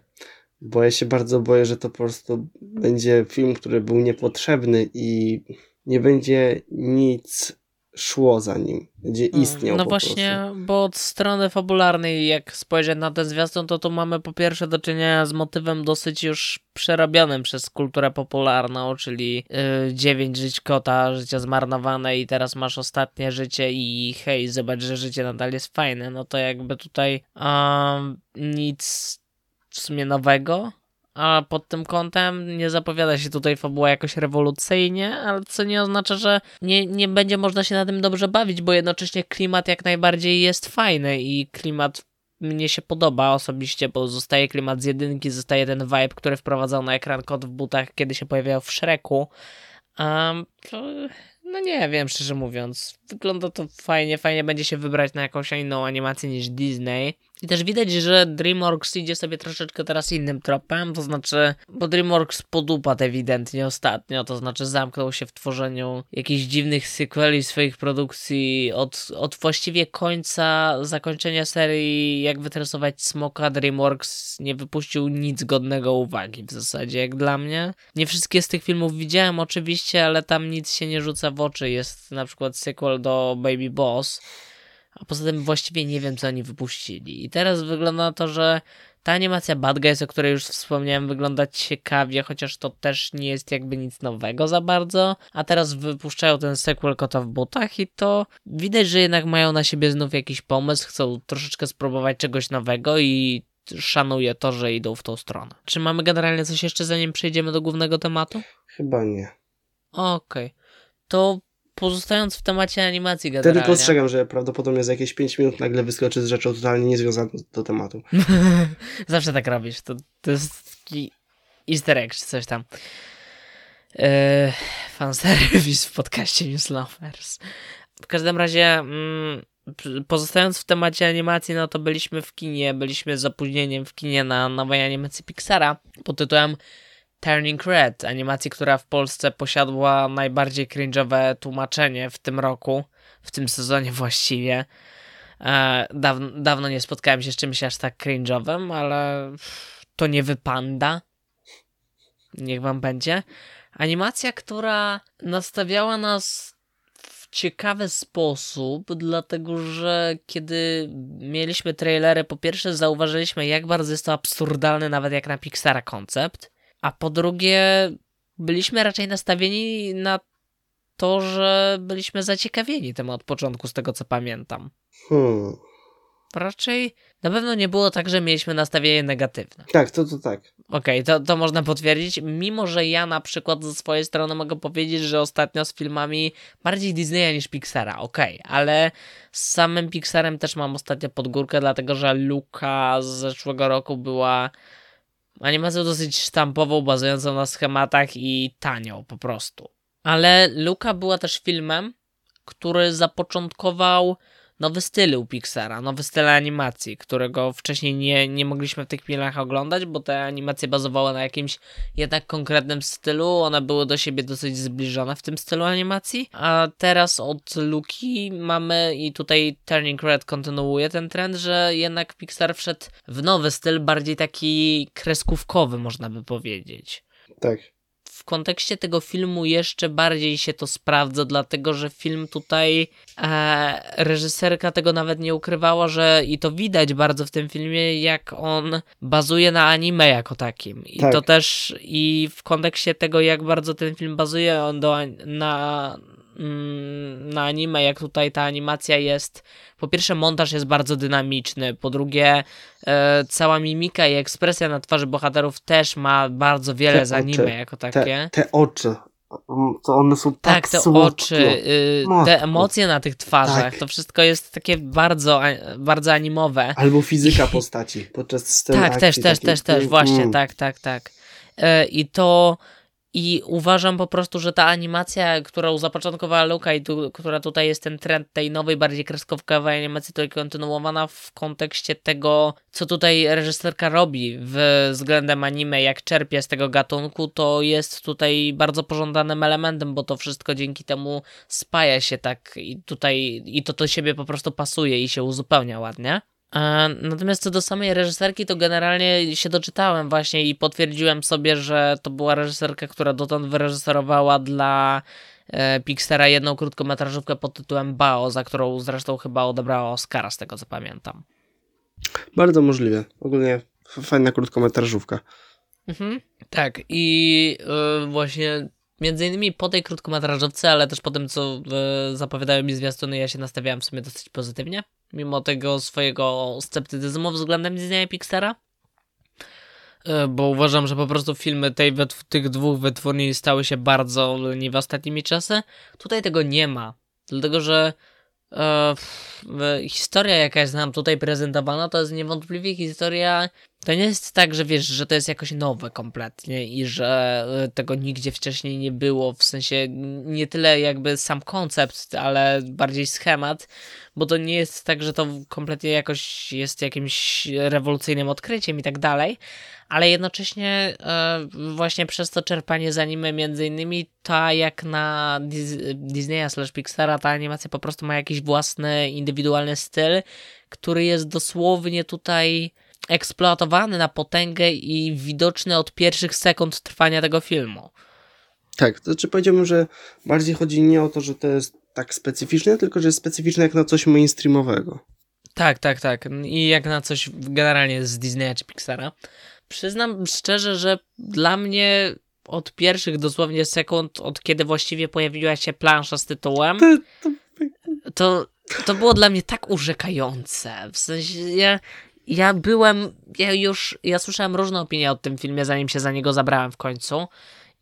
Bo ja się bardzo boję, że to po prostu będzie film, który był niepotrzebny i nie będzie nic szło za nim, będzie mm, istniał. No właśnie, prostu. bo od strony fabularnej, jak spojrzeć na ten zwiastun, to tu mamy po pierwsze do czynienia z motywem dosyć już przerobionym przez kulturę popularną, czyli yy, dziewięć żyć kota, życie zmarnowane i teraz masz ostatnie życie i hej, zobacz, że życie nadal jest fajne. No to jakby tutaj yy, nic w sumie nowego a pod tym kątem nie zapowiada się tutaj fabuła jakoś rewolucyjnie, ale co nie oznacza, że nie, nie będzie można się na tym dobrze bawić, bo jednocześnie klimat jak najbardziej jest fajny i klimat mnie się podoba osobiście, bo zostaje klimat z jedynki, zostaje ten vibe, który wprowadzał na ekran kot w butach, kiedy się pojawiał w Shreku. Um, to, no nie wiem, szczerze mówiąc. Wygląda to fajnie, fajnie będzie się wybrać na jakąś inną animację niż Disney. I też widać, że DreamWorks idzie sobie troszeczkę teraz innym tropem, to znaczy, bo DreamWorks podupadł ewidentnie ostatnio, to znaczy zamknął się w tworzeniu jakichś dziwnych sequeli swoich produkcji od, od właściwie końca zakończenia serii Jak wytresować smoka DreamWorks nie wypuścił nic godnego uwagi w zasadzie, jak dla mnie. Nie wszystkie z tych filmów widziałem oczywiście, ale tam nic się nie rzuca w oczy. Jest na przykład sequel do Baby Boss, a poza tym właściwie nie wiem, co oni wypuścili. I teraz wygląda na to, że ta animacja Bad Guys, o której już wspomniałem, wygląda ciekawie, chociaż to też nie jest jakby nic nowego za bardzo. A teraz wypuszczają ten sequel Kota w butach i to widać, że jednak mają na siebie znów jakiś pomysł, chcą troszeczkę spróbować czegoś nowego i szanuję to, że idą w tą stronę. Czy mamy generalnie coś jeszcze, zanim przejdziemy do głównego tematu? Chyba nie. Okej. Okay. To pozostając w temacie animacji generalnie. Wtedy tylko ostrzegam, że prawdopodobnie za jakieś 5 minut nagle wyskoczy z rzeczą totalnie niezwiązaną do tematu. Zawsze tak robisz. To, to jest taki easter egg czy coś tam. Yy, fanserwis w podcaście News Lovers. W każdym razie mm, pozostając w temacie animacji, no to byliśmy w kinie, byliśmy z opóźnieniem w kinie na nowej animacji Pixara pod tytułem Turning Red, animacji, która w Polsce posiadła najbardziej cringe'owe tłumaczenie w tym roku, w tym sezonie właściwie. E, dawno, dawno nie spotkałem się z czymś aż tak cringe'owym, ale to nie wypanda. Niech wam będzie. Animacja, która nastawiała nas w ciekawy sposób, dlatego że kiedy mieliśmy trailery, po pierwsze zauważyliśmy, jak bardzo jest to absurdalny, nawet jak na Pixara koncept a po drugie byliśmy raczej nastawieni na to, że byliśmy zaciekawieni tym od początku, z tego co pamiętam. Hmm. Raczej na pewno nie było tak, że mieliśmy nastawienie negatywne. Tak, to to tak. Okej, okay, to, to można potwierdzić. Mimo, że ja na przykład ze swojej strony mogę powiedzieć, że ostatnio z filmami bardziej Disneya niż Pixara, okej, okay, ale z samym Pixarem też mam ostatnio podgórkę, dlatego że Luka z zeszłego roku była Animacją dosyć sztampową, bazującą na schematach i tanią po prostu. Ale Luka była też filmem, który zapoczątkował nowy styl u Pixara, nowy styl animacji, którego wcześniej nie, nie mogliśmy w tych filmach oglądać, bo te animacje bazowały na jakimś jednak konkretnym stylu, one były do siebie dosyć zbliżone w tym stylu animacji, a teraz od Luki mamy i tutaj Turning Red kontynuuje ten trend, że jednak Pixar wszedł w nowy styl, bardziej taki kreskówkowy można by powiedzieć. Tak w kontekście tego filmu jeszcze bardziej się to sprawdza, dlatego że film tutaj e, reżyserka tego nawet nie ukrywała, że i to widać bardzo w tym filmie, jak on bazuje na anime jako takim. I tak. to też i w kontekście tego, jak bardzo ten film bazuje on do, na na anime, jak tutaj ta animacja jest. Po pierwsze, montaż jest bardzo dynamiczny. Po drugie, e, cała mimika i ekspresja na twarzy bohaterów też ma bardzo wiele Te z anime oczy, jako Te, takie. te oczy, mm, to one są tak, Tak, te słodkie. oczy, y, te emocje na tych twarzach, Tak. to wszystko jest takie bardzo, bardzo animowe. Albo fizyka postaci podczas scen Tak, akcji też, też, też, też, właśnie, Mm. tak, tak, tak. E, I to, i uważam po prostu, że ta animacja, którą zapoczątkowała Luka i tu, która tutaj jest ten trend tej nowej, bardziej kreskówkowej animacji, to kontynuowana w kontekście tego, co tutaj reżyserka robi względem anime, jak czerpie z tego gatunku, to jest tutaj bardzo pożądanym elementem, bo to wszystko dzięki temu spaja się tak i tutaj, i to do siebie po prostu pasuje i się uzupełnia ładnie. E, Natomiast co do samej reżyserki, to generalnie się doczytałem właśnie i potwierdziłem sobie, że to była reżyserka, która dotąd wyreżyserowała dla e, Pixara jedną krótkometrażówkę pod tytułem Bao, za którą zresztą chyba odebrała Oscara, z tego co pamiętam. Bardzo możliwe. Ogólnie fajna krótkometrażówka. Mhm. Tak, i e, właśnie między innymi po tej krótkometrażówce, ale też po tym, co e, zapowiadały mi zwiastuny, ja się nastawiałem w sumie dosyć pozytywnie, mimo tego swojego sceptycyzmu względem Disneya Pixara. E, Bo uważam, że po prostu filmy tej, tych dwóch wytwórni stały się bardzo leniwe ostatnimi czasy. Tutaj tego nie ma, dlatego że e, historia, jaka jest nam tutaj prezentowana, to jest niewątpliwie historia to nie jest tak, że wiesz, że to jest jakoś nowe kompletnie i że y, tego nigdzie wcześniej nie było, w sensie nie tyle jakby sam koncept, ale bardziej schemat, bo to nie jest tak, że to kompletnie jakoś jest jakimś rewolucyjnym odkryciem i tak dalej, ale jednocześnie e, właśnie przez to czerpanie z anime między innymi ta jak na Dis- Disneya slash Pixara ta animacja po prostu ma jakiś własny, indywidualny styl, który jest dosłownie tutaj eksploatowany na potęgę i widoczny od pierwszych sekund trwania tego filmu. Tak, to znaczy powiedziałbym, że bardziej chodzi nie o to, że to jest tak specyficzne, tylko że jest specyficzne jak na coś mainstreamowego. Tak, tak, tak. I jak na coś generalnie z Disneya czy Pixara. Przyznam szczerze, że dla mnie od pierwszych dosłownie sekund, od kiedy właściwie pojawiła się plansza z tytułem, To, to, było dla mnie tak urzekające. W sensie ja, ja byłem, ja już, ja słyszałem różne opinie o tym filmie, zanim się za niego zabrałem w końcu.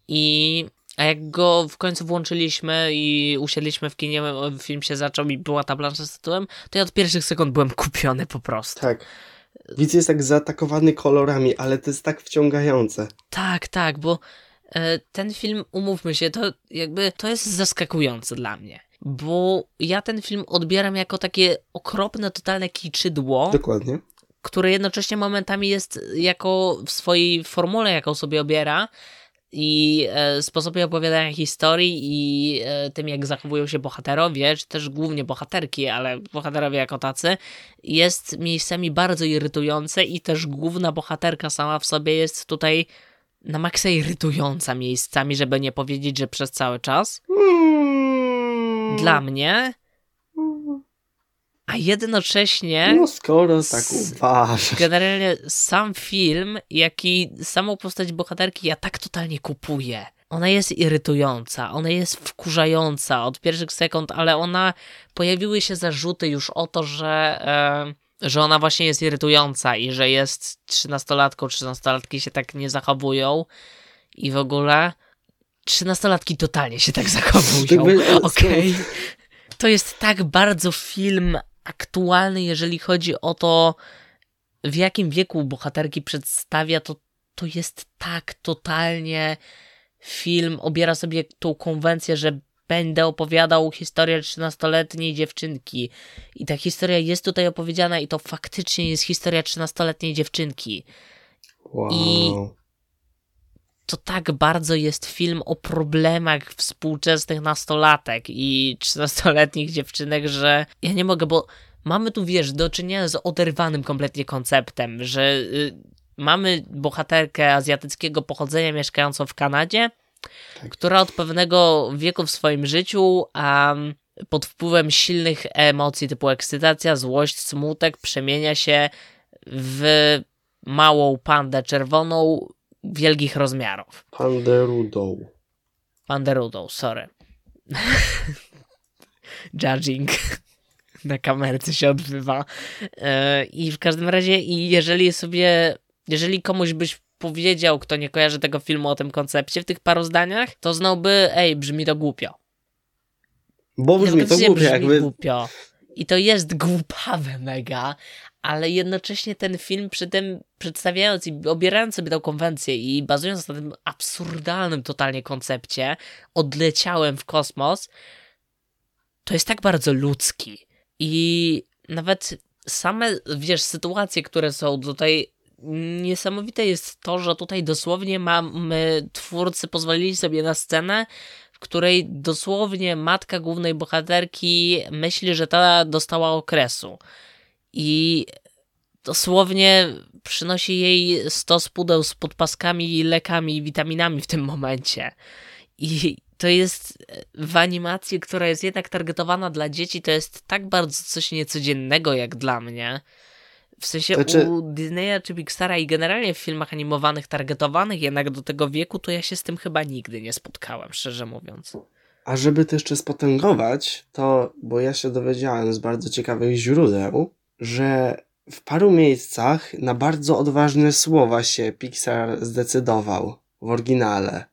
I a jak go w końcu włączyliśmy i usiedliśmy w kinie, film się zaczął i była ta plansza z tytułem, to ja od pierwszych sekund byłem kupiony po prostu. tak. Widz jest tak zaatakowany kolorami, ale to jest tak wciągające. Tak, tak, bo e, ten film, umówmy się, to jakby to jest zaskakujące dla mnie. Bo ja ten film odbieram jako takie okropne, totalne kiczydło, Dokładnie. Które jednocześnie momentami jest jako w swojej formule, jaką sobie obiera i e, sposobie opowiadania historii i e, tym, jak zachowują się bohaterowie, czy też głównie bohaterki, ale bohaterowie jako tacy, jest miejscami bardzo irytujące i też główna bohaterka sama w sobie jest tutaj na maksa irytująca miejscami, żeby nie powiedzieć, że przez cały czas. Mm. Dla mnie, a jednocześnie... No skoro tak uważasz. Generalnie sam film, jak i samą postać bohaterki ja tak totalnie kupuję. Ona jest irytująca, ona jest wkurzająca od pierwszych sekund, ale ona pojawiły się zarzuty już o to, że, e, że ona właśnie jest irytująca i że jest trzynastolatką, trzynastolatki się tak nie zachowują i w ogóle trzynastolatki totalnie się tak zachowują. Okej. To jest tak bardzo film aktualny, jeżeli chodzi o to, w jakim wieku bohaterki przedstawia, to, to jest tak totalnie film, obiera sobie tą konwencję, że będę opowiadał historię 13-letniej dziewczynki. I ta historia jest tutaj opowiedziana i to faktycznie jest historia 13-letniej dziewczynki. Wow. I- To tak bardzo jest film o problemach współczesnych nastolatek i 13-letnich dziewczynek, że ja nie mogę, bo mamy tu, wiesz, do czynienia z oderwanym kompletnie konceptem, że y, mamy bohaterkę azjatyckiego pochodzenia mieszkającą w Kanadzie, która od pewnego wieku w swoim życiu um, pod wpływem silnych emocji typu ekscytacja, złość, smutek przemienia się w małą pandę czerwoną wielkich rozmiarów. Panderudą. Panderudą, sorry. Judging na kamerce się odbywa. E, I w każdym razie, i jeżeli sobie, jeżeli komuś byś powiedział, kto nie kojarzy tego filmu o tym koncepcie w tych paru zdaniach, to znałby, ej, brzmi to głupio. Bo brzmi to brzmi jakby... głupio. I to jest głupawe mega, ale jednocześnie ten film przy tym przedstawiając i obierając sobie tę konwencję i bazując na tym absurdalnym totalnie koncepcie, odleciałem w kosmos, to jest tak bardzo ludzki. I nawet same, wiesz, sytuacje, które są tutaj niesamowite jest to, że tutaj dosłownie mamy, twórcy pozwolili sobie na scenę, w której dosłownie matka głównej bohaterki myśli, że ta dostała okresu. I dosłownie przynosi jej stos pudeł z podpaskami, lekami i witaminami w tym momencie. I to jest w animacji, która jest jednak targetowana dla dzieci, to jest tak bardzo coś niecodziennego jak dla mnie. W sensie Znaczy- u Disneya czy Pixara i generalnie w filmach animowanych targetowanych jednak do tego wieku, to ja się z tym chyba nigdy nie spotkałem, szczerze mówiąc. A żeby to jeszcze spotęgować, to, bo ja się dowiedziałem z bardzo ciekawych źródeł, że w paru miejscach na bardzo odważne słowa się Pixar zdecydował w oryginale.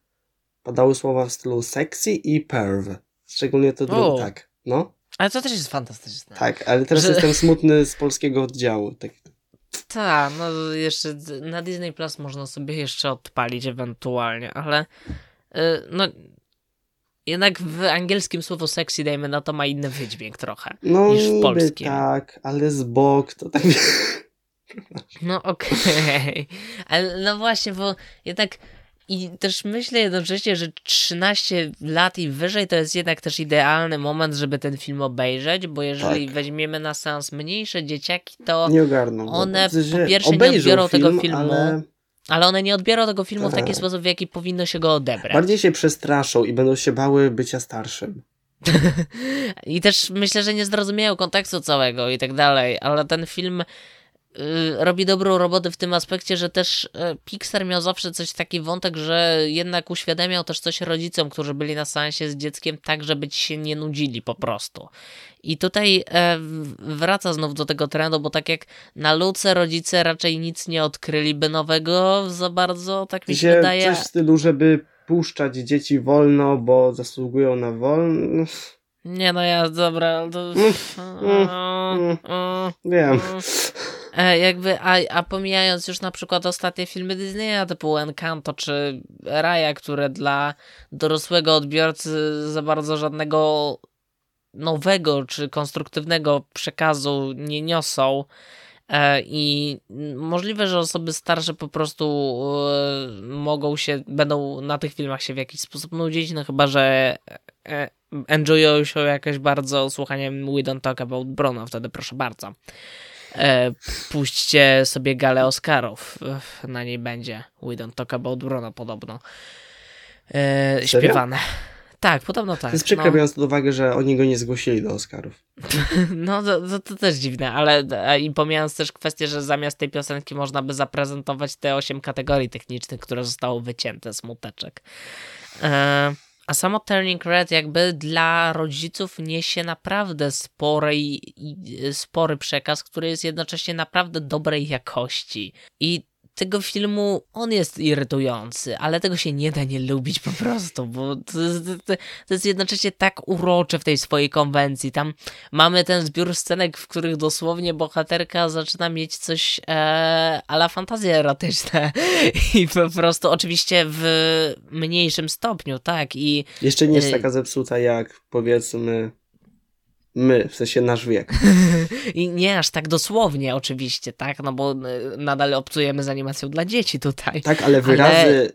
Padały słowa w stylu sexy i perv. Szczególnie to drugie, tak. No, Ale to też jest fantastyczne. tak, ale teraz Że- jestem smutny z polskiego oddziału. Tak. Tak, no jeszcze na Disney Plus można sobie jeszcze odpalić ewentualnie, ale y, no jednak w angielskim słowo sexy, dajmy na to, ma inny wydźwięk trochę No, niż w polskim. tak, ale z bok to tak... No okej, ale no właśnie, bo jednak i też myślę jednocześnie, że 13 lat i wyżej to jest jednak też idealny moment, żeby ten film obejrzeć, bo jeżeli Tak. weźmiemy na seans mniejsze dzieciaki, to one po pierwsze nie odbiorą tego film, filmu, Ale ale one nie odbiorą tego filmu w taki Tak. sposób, w jaki powinno się go odebrać. bardziej się przestraszą i będą się bały bycia starszym. I też myślę, że nie zrozumieją kontekstu całego i tak dalej, ale ten film robi dobrą robotę w tym aspekcie, że też y, Pixar miał zawsze coś taki wątek, że jednak uświadamiał też coś rodzicom, którzy byli na seansie z dzieckiem, tak żeby ci się nie nudzili po prostu. I tutaj e, wraca znów do tego trendu, bo tak jak na Luce rodzice raczej nic nie odkryliby nowego za bardzo, tak mi się Się wydaje. coś w stylu, żeby puszczać dzieci wolno, bo zasługują na wolno. Nie no ja, dobra, to... Wiem. E, jakby, a, a pomijając już na przykład ostatnie filmy Disneya typu Encanto czy Raya, które dla dorosłego odbiorcy za bardzo żadnego nowego czy konstruktywnego przekazu nie niosą i możliwe, że osoby starsze po prostu e, mogą się, będą na tych filmach się w jakiś sposób nudzić, no chyba, że e, enjoyują się jakoś bardzo słuchaniem We Don't Talk About Bruno, wtedy proszę bardzo. E, puśćcie sobie galę Oscarów. Na niej będzie We Don't Talk About Bruno podobno. E, Serio? Tak, podobno tak. To jest przykre, no, biorąc pod uwagę, że oni go nie zgłosili do Oscarów. no to, to, to też dziwne, ale i pomijając też kwestię, że zamiast tej piosenki można by zaprezentować te osiem kategorii technicznych, które zostały wycięte z muteczek. E, a samo Turning Red jakby dla rodziców niesie naprawdę spory, i- spory przekaz, który jest jednocześnie naprawdę dobrej jakości. I tego filmu on jest irytujący, ale tego się nie da nie lubić po prostu, bo to, to, to jest jednocześnie tak urocze w tej swojej konwencji. Tam mamy ten zbiór scenek, w których dosłownie bohaterka zaczyna mieć coś e, ala fantazje erotyczne i po prostu oczywiście w mniejszym stopniu, tak, i Jeszcze nie jest Ej. taka zepsuta jak powiedzmy my, w sensie nasz wiek. I nie aż tak dosłownie oczywiście, tak? No bo y, nadal obcujemy z animacją dla dzieci tutaj. Tak, ale wyrazy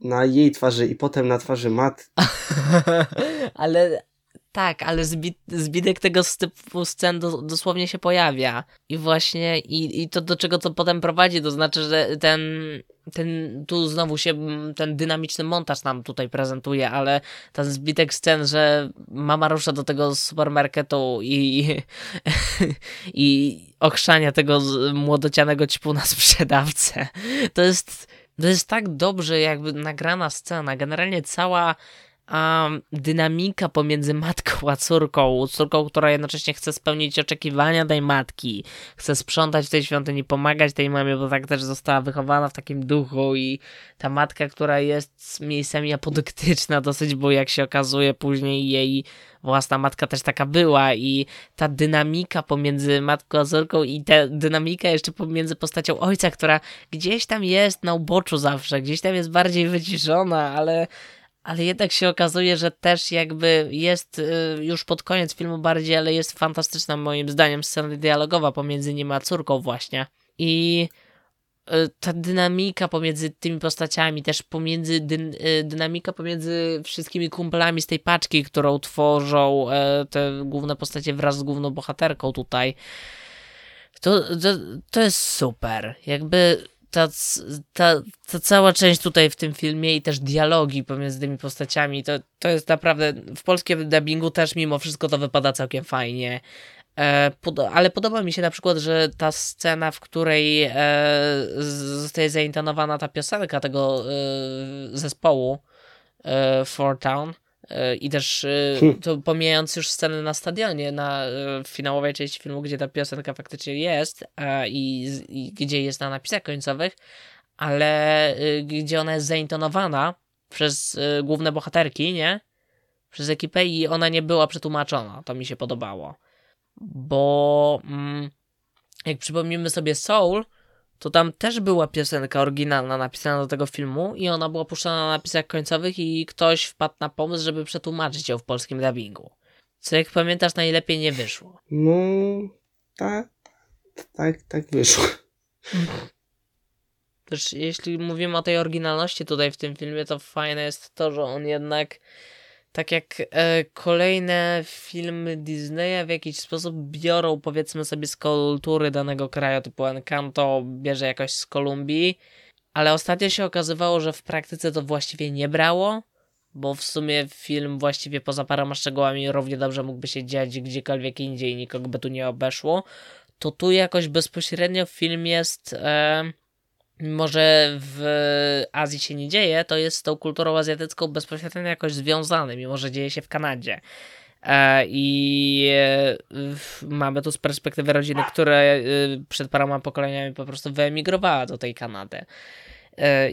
na jej twarzy i potem na twarzy mat. ale tak, ale zbi zbidek tego typu scen do, dosłownie się pojawia. I właśnie, i, i to do czego to potem prowadzi, to znaczy, że ten, ten, tu znowu się ten dynamiczny montaż nam tutaj prezentuje, ale ten zbitek scen, że mama rusza do tego supermarketu i, i ochrzania tego z- młodocianego ćpuna sprzedawcę. To jest, to jest tak dobrze jakby nagrana scena. Generalnie cała um, dynamika pomiędzy matką a córką, córką, która jednocześnie chce spełnić oczekiwania tej matki, chce sprzątać w tej świątyni, pomagać tej mamie, bo tak też została wychowana w takim duchu i ta matka, która jest miejscami apodyktyczna dosyć, bo jak się okazuje później jej własna matka też taka była i ta dynamika pomiędzy matką a córką i ta dynamika jeszcze pomiędzy postacią ojca, która gdzieś tam jest na uboczu zawsze, gdzieś tam jest bardziej wyciszona, ale ale jednak się okazuje, że też jakby jest y, już pod koniec filmu bardziej, ale jest fantastyczna moim zdaniem scena dialogowa pomiędzy nim a córką właśnie. I y, ta dynamika pomiędzy tymi postaciami, też pomiędzy dyn, y, dynamika pomiędzy wszystkimi kumplami z tej paczki, którą tworzą te główne postacie wraz z główną bohaterką tutaj. To, to, to jest super. Jakby ta, ta, ta cała część tutaj w tym filmie i też dialogi pomiędzy tymi postaciami, to, to jest naprawdę, w polskim dubbingu też mimo wszystko to wypada całkiem fajnie. E, pod, ale podoba mi się na przykład, że ta scena, w której e, zostaje zaintonowana ta piosenka tego e, zespołu e, Four Town, I też e, hmm. to pomijając już scenę na stadionie, na e, finałowej części filmu, gdzie ta piosenka faktycznie jest i, i gdzie jest na napisach końcowych, ale gdzie ona jest zaintonowana przez główne bohaterki, nie? Przez ekipę i ona nie była przetłumaczona. To mi się podobało. Bo mm, jak przypomnimy sobie Soul, to tam też była piosenka oryginalna napisana do tego filmu i ona była puszczana na napisach końcowych i ktoś wpadł na pomysł, żeby przetłumaczyć ją w polskim dubbingu. Co jak pamiętasz najlepiej nie wyszło. No, tak, tak, tak wyszło. Też jeśli mówimy o tej oryginalności tutaj w tym filmie, to fajne jest to, że on jednak tak jak e, kolejne filmy Disneya w jakiś sposób biorą powiedzmy sobie z kultury danego kraju, typu Encanto bierze jakoś z Kolumbii, ale ostatnio się okazywało, że w praktyce to właściwie nie brało, bo w sumie film właściwie poza paroma szczegółami równie dobrze mógłby się dziać gdziekolwiek indziej, nikogo by tu nie obeszło, to tu jakoś bezpośrednio film jest... E, mimo że w Azji się nie dzieje, to jest z tą kulturą azjatycką bezpośrednio jakoś związany, mimo że dzieje się w Kanadzie. E, I e, mamy tu z perspektywy rodziny, która e, przed paroma pokoleniami po prostu wyemigrowała do tej Kanady.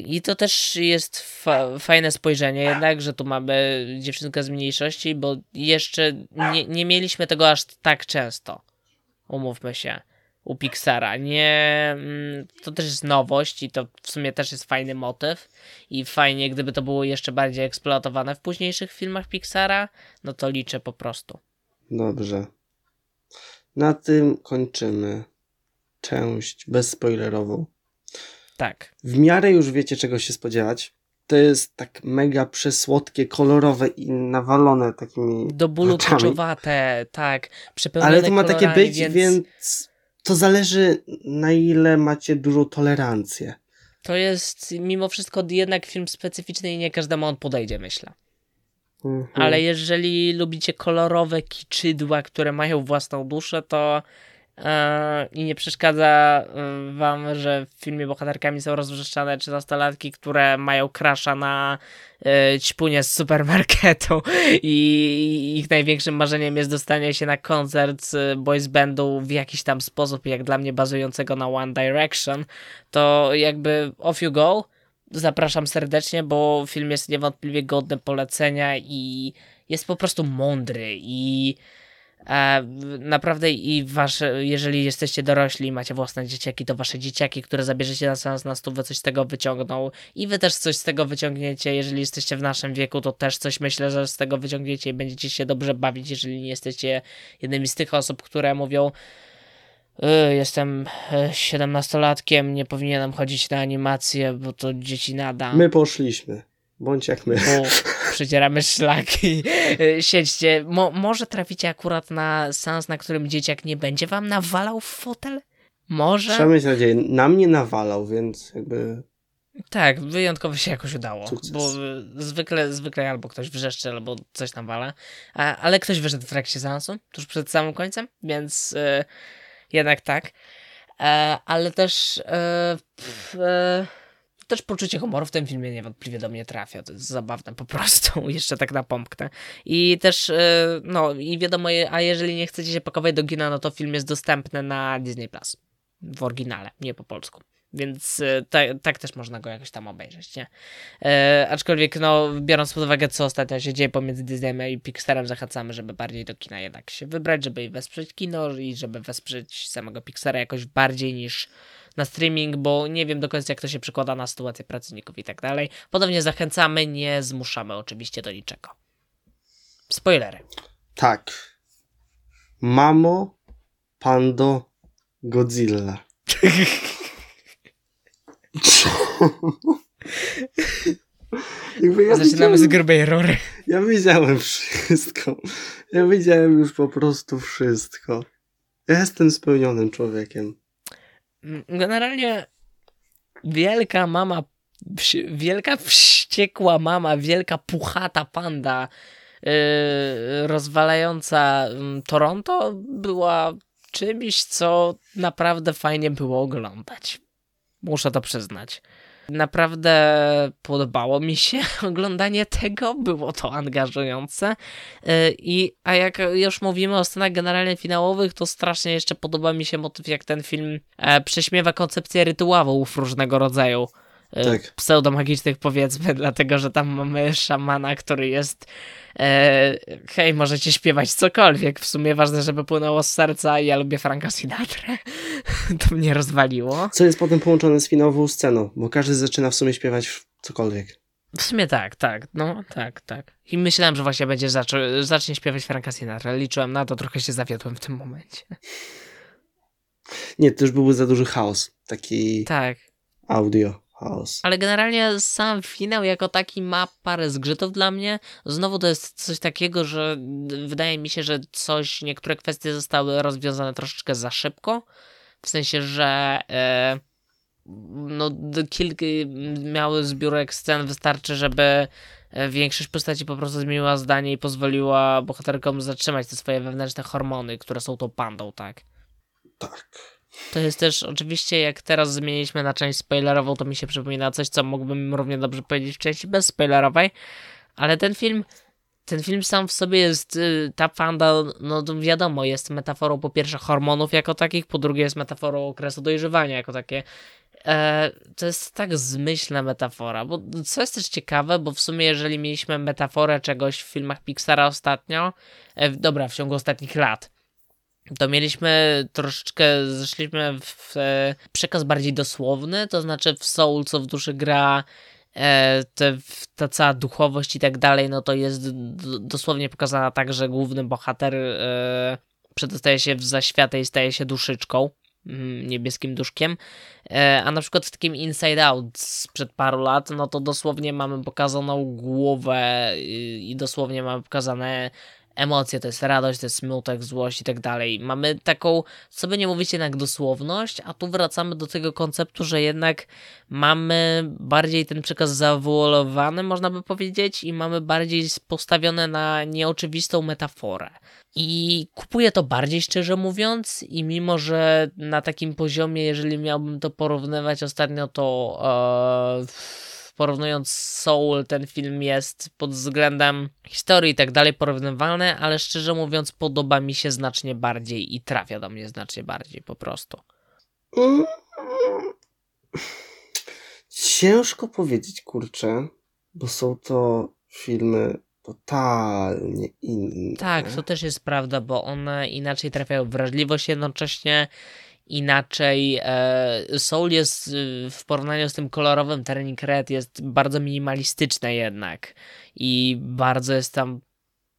I to też jest fa fajne spojrzenie, jednak, że tu mamy dziewczynkę z mniejszości, bo jeszcze nie, nie mieliśmy tego aż tak często. Umówmy się u Pixara. Nie, mm, to też jest nowość i to w sumie też jest fajny motyw i fajnie, gdyby to było jeszcze bardziej eksploatowane w późniejszych filmach Pixara, no to liczę po prostu. Dobrze. Na tym kończymy część bezspoilerową. Tak. W miarę już wiecie, czego się spodziewać. To jest tak mega przesłodkie, kolorowe i nawalone takimi. Do bólu koczuwate, tak. Ale to ma takie być, więc... więc to zależy na ile macie dużą tolerancję. To jest mimo wszystko jednak film specyficzny i nie każdemu on podejdzie, myślę. Mhm. Ale jeżeli lubicie kolorowe kiczydła, które mają własną duszę, to i nie przeszkadza e, wam, że w filmie bohaterkami są rozwrzeszczane 13-latki, które mają krasza na e, ćpunie z supermarketu i ich największym marzeniem jest dostanie się na koncert boys bandu w jakiś tam sposób, jak dla mnie bazującego na One Direction, to jakby off you go. Zapraszam serdecznie, bo film jest niewątpliwie godny polecenia i jest po prostu mądry i E, naprawdę i wasze, jeżeli jesteście dorośli i macie własne dzieciaki, to wasze dzieciaki, które zabierzecie na seans na stówę, coś z tego wyciągną i wy też coś z tego wyciągniecie. Jeżeli jesteście w naszym wieku, to też coś myślę, że z tego wyciągniecie i będziecie się dobrze bawić, jeżeli nie jesteście jednymi z tych osób, które mówią y, jestem 17-latkiem, y, nie powinienem chodzić na animację, bo to dzieci nada. My poszliśmy. Bądź jak my. Bo przedzieramy szlaki. Siedźcie. Mo może traficie akurat na sens, na którym dzieciak nie będzie wam nawalał w fotel? Może? Trzeba mieć nadzieję. Na mnie nawalał, więc jakby... Tak, wyjątkowo się jakoś udało. Sukces. Bo zwykle, zwykle albo ktoś wrzeszczy, albo coś tam wala. A, ale ktoś wyszedł w trakcie seansu, tuż przed samym końcem, więc yy, jednak tak. E, ale też... E, pff, e, też poczucie humoru w tym filmie niewątpliwie do mnie trafia. To jest zabawne po prostu. Jeszcze tak napomknę. I też, e, no i wiadomo, a jeżeli nie chcecie się pakować do kina, no to film jest dostępny na Disney Plus. W oryginale, nie po polsku. Więc tak, tak też można go jakoś tam obejrzeć, nie? E, aczkolwiek, no, biorąc pod uwagę, co ostatnio się dzieje pomiędzy Disneyem i Pixarem, zachęcamy, żeby bardziej do kina jednak się wybrać, żeby wesprzeć kino i żeby wesprzeć samego Pixara jakoś bardziej niż na streaming, bo nie wiem do końca, jak to się przekłada na sytuację pracowników i tak dalej. Podobnie zachęcamy, nie zmuszamy oczywiście do niczego. Spoilery. Tak. Mamo, Pando, Godzilla. Jakby ja Zaczynamy z grubej rury. Ja widziałem wszystko. Ja widziałem już po prostu wszystko. Ja jestem spełnionym człowiekiem. Generalnie wielka mama, wielka wściekła mama, wielka puchata panda yy, rozwalająca yy, Toronto była czymś, co naprawdę fajnie było oglądać. Muszę to przyznać. Naprawdę podobało mi się oglądanie tego, było to angażujące. Y, I, a jak już mówimy o scenach generalnie finałowych, to strasznie jeszcze podoba mi się motyw, jak ten film e, prześmiewa koncepcję rytuałów różnego rodzaju. E, tak. Pseudomagicznych powiedzmy, dlatego że tam mamy szamana, który jest e, hej, możecie śpiewać cokolwiek, w sumie ważne, żeby płynęło z serca ja lubię Franka Sinatra. to mnie rozwaliło. Co jest potem połączone z finałową sceną, bo każdy zaczyna w sumie śpiewać cokolwiek. W sumie tak, tak, no tak, tak. I myślałem, że właśnie będzie zaczął, zacznie śpiewać Franka Sinatra. Liczyłem na to, trochę się zawiodłem w tym momencie. Nie, to już byłby za duży chaos. Taki tak. audio. Chaos. Ale generalnie sam finał jako taki ma parę zgrzytów dla mnie. Znowu to jest coś takiego, że wydaje mi się, że coś, niektóre kwestie zostały rozwiązane troszeczkę za szybko. W sensie, że e, no, kilka miały zbiórek scen, wystarczy, żeby e, większość postaci po prostu zmieniła zdanie i pozwoliła bohaterkom zatrzymać te swoje wewnętrzne hormony, które są tą pandą, tak? Tak. To jest też oczywiście, jak teraz zmieniliśmy na część spoilerową, to mi się przypomina coś, co mógłbym równie dobrze powiedzieć w części bezspoilerowej, ale ten film, ten film sam w sobie jest, y, ta fanda, no wiadomo, jest metaforą po pierwsze hormonów jako takich, po drugie jest metaforą okresu dojrzewania jako takie. E, to jest tak zmyślna metafora, bo co jest też ciekawe, bo w sumie jeżeli mieliśmy metaforę czegoś w filmach Pixara ostatnio, e, dobra, w ciągu ostatnich lat, to mieliśmy troszeczkę, zeszliśmy w przekaz bardziej dosłowny, to znaczy w Soul, co w duszy gra, e, te, ta cała duchowość i tak dalej, no to jest dosłownie pokazana tak, że główny bohater e, przedostaje się w zaświatę i staje się duszyczką, mm, niebieskim duszkiem, e, a na przykład w takim Inside Out sprzed paru lat, no to dosłownie mamy pokazaną głowę i dosłownie mamy pokazane emocje, to jest radość, to jest smutek, złość i tak dalej. Mamy taką, co by nie mówić, jednak dosłowność, a tu wracamy do tego konceptu, że jednak mamy bardziej ten przekaz zawołowany, można by powiedzieć, i mamy bardziej postawione na nieoczywistą metaforę. I kupuję to bardziej szczerze mówiąc, i mimo, że na takim poziomie, jeżeli miałbym to porównywać ostatnio, to. Yy porównując Soul, ten film jest pod względem historii i tak dalej porównywalny, ale szczerze mówiąc podoba mi się znacznie bardziej i trafia do mnie znacznie bardziej po prostu. Ciężko powiedzieć, kurczę, bo są to filmy totalnie inne. Tak, to też jest prawda, bo one inaczej trafiają w wrażliwość jednocześnie inaczej. E, Soul jest y, w porównaniu z tym kolorowym Turning Red jest bardzo minimalistyczne jednak i bardzo jest tam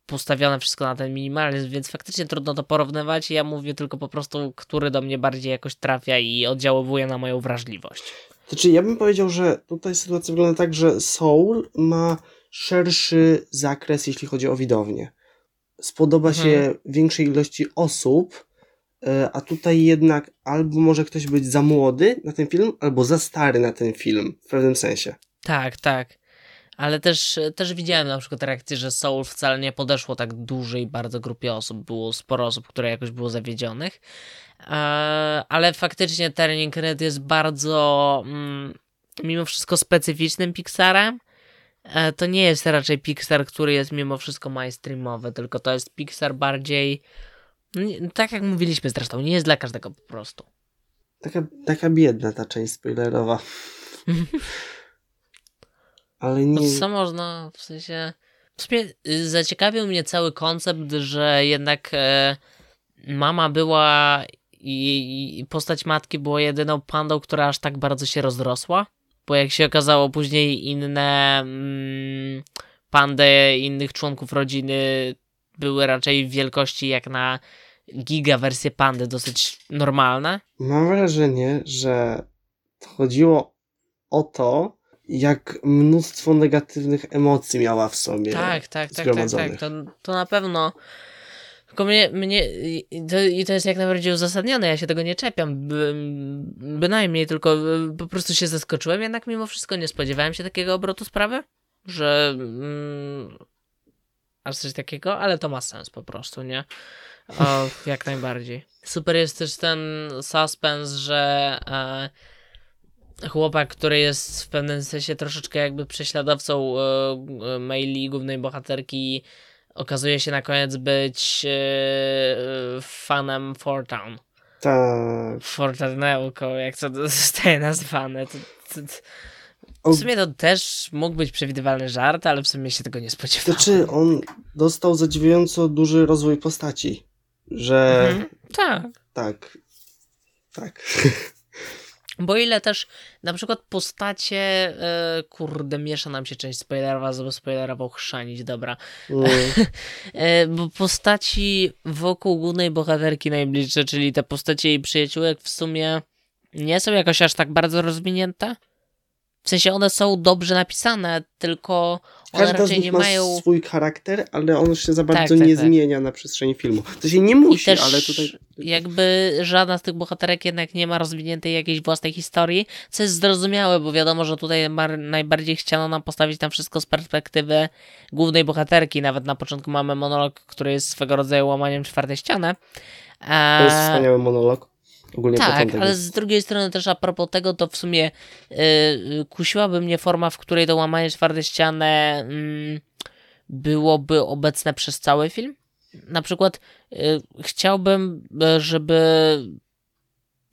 postawione wszystko na ten minimalizm, więc faktycznie trudno to porównywać. Ja mówię tylko po prostu, który do mnie bardziej jakoś trafia i oddziaływuje na moją wrażliwość. Znaczy, ja bym powiedział, że tutaj sytuacja wygląda tak, że Soul ma szerszy zakres, jeśli chodzi o widownię. Spodoba mhm. się większej ilości osób, a tutaj jednak albo może ktoś być za młody na ten film, albo za stary na ten film, w pewnym sensie. Tak, tak. Ale też, też widziałem na przykład reakcję, że Soul wcale nie podeszło tak dużej bardzo grupie osób. Było sporo osób, które jakoś było zawiedzionych. E, ale faktycznie Turning Red jest bardzo... Mm, mimo wszystko specyficznym Pixarem. E, to nie jest raczej Pixar, który jest mimo wszystko mainstreamowy, tylko to jest Pixar bardziej, nie- tak jak mówiliśmy zresztą, nie jest dla każdego po prostu. Taka, taka biedna ta część spoilerowa. Ale No nie. co można, w sensie... W sumie y, zaciekawił mnie cały koncept, że jednak e, mama była i, i postać matki była jedyną pandą, która aż tak bardzo się rozrosła. Bo jak się okazało później inne mm, pandy innych członków rodziny były raczej w wielkości jak na giga wersję pandy, dosyć normalne. Mam wrażenie, że chodziło o to, jak mnóstwo negatywnych emocji miała w sobie. Tak, tak, tak, tak, tak. To, to na pewno. Tylko mnie, mnie i to, i to jest jak najbardziej uzasadnione, ja się tego nie czepiam, by, bynajmniej, tylko y, po prostu się zaskoczyłem, jednak mimo wszystko nie spodziewałem się takiego obrotu sprawy, że mm, aż coś takiego, ale to ma sens po prostu, nie? O, jak najbardziej. Super jest też ten suspens, że e, chłopak, który jest w pewnym sensie troszeczkę jakby prześladowcą e, e, maili głównej bohaterki, okazuje się na koniec być e, fanem Fortown. Tak. Fortneuką, jak to zostaje nazwane. To, to, to, w sumie to też mógł być przewidywalny żart, ale w sumie się tego nie spodziewałem. Znaczy, on dostał zadziwiająco duży rozwój postaci. Że Mhm. Tak. tak. Tak. Bo ile też na przykład postacie, e, kurde, miesza nam się część spoilerowa, żeby spoilerował chrzanić, dobra. Mm, E, bo postaci wokół głównej bohaterki najbliższe, czyli te postacie jej przyjaciółek w sumie nie są jakoś aż tak bardzo rozwinięte. W sensie one są dobrze napisane, tylko one Każda z raczej nich nie ma mają... swój charakter, ale on się za bardzo tak, nie tak. zmienia na przestrzeni filmu. To się nie musi, ale tutaj. jakby żadna z tych bohaterek jednak nie ma rozwiniętej jakiejś własnej historii, co jest zrozumiałe, bo wiadomo, że tutaj najbardziej chciano nam postawić tam wszystko z perspektywy głównej bohaterki. Nawet na początku mamy monolog, który jest swego rodzaju łamaniem czwartej ściany. To jest wspaniały monolog. Ogólnie tak, ale z drugiej strony też a propos tego, to w sumie yy, kusiłaby mnie forma, w której to łamanie czwartej ściany mm, byłoby obecne przez cały film. Na przykład y, chciałbym, y, żeby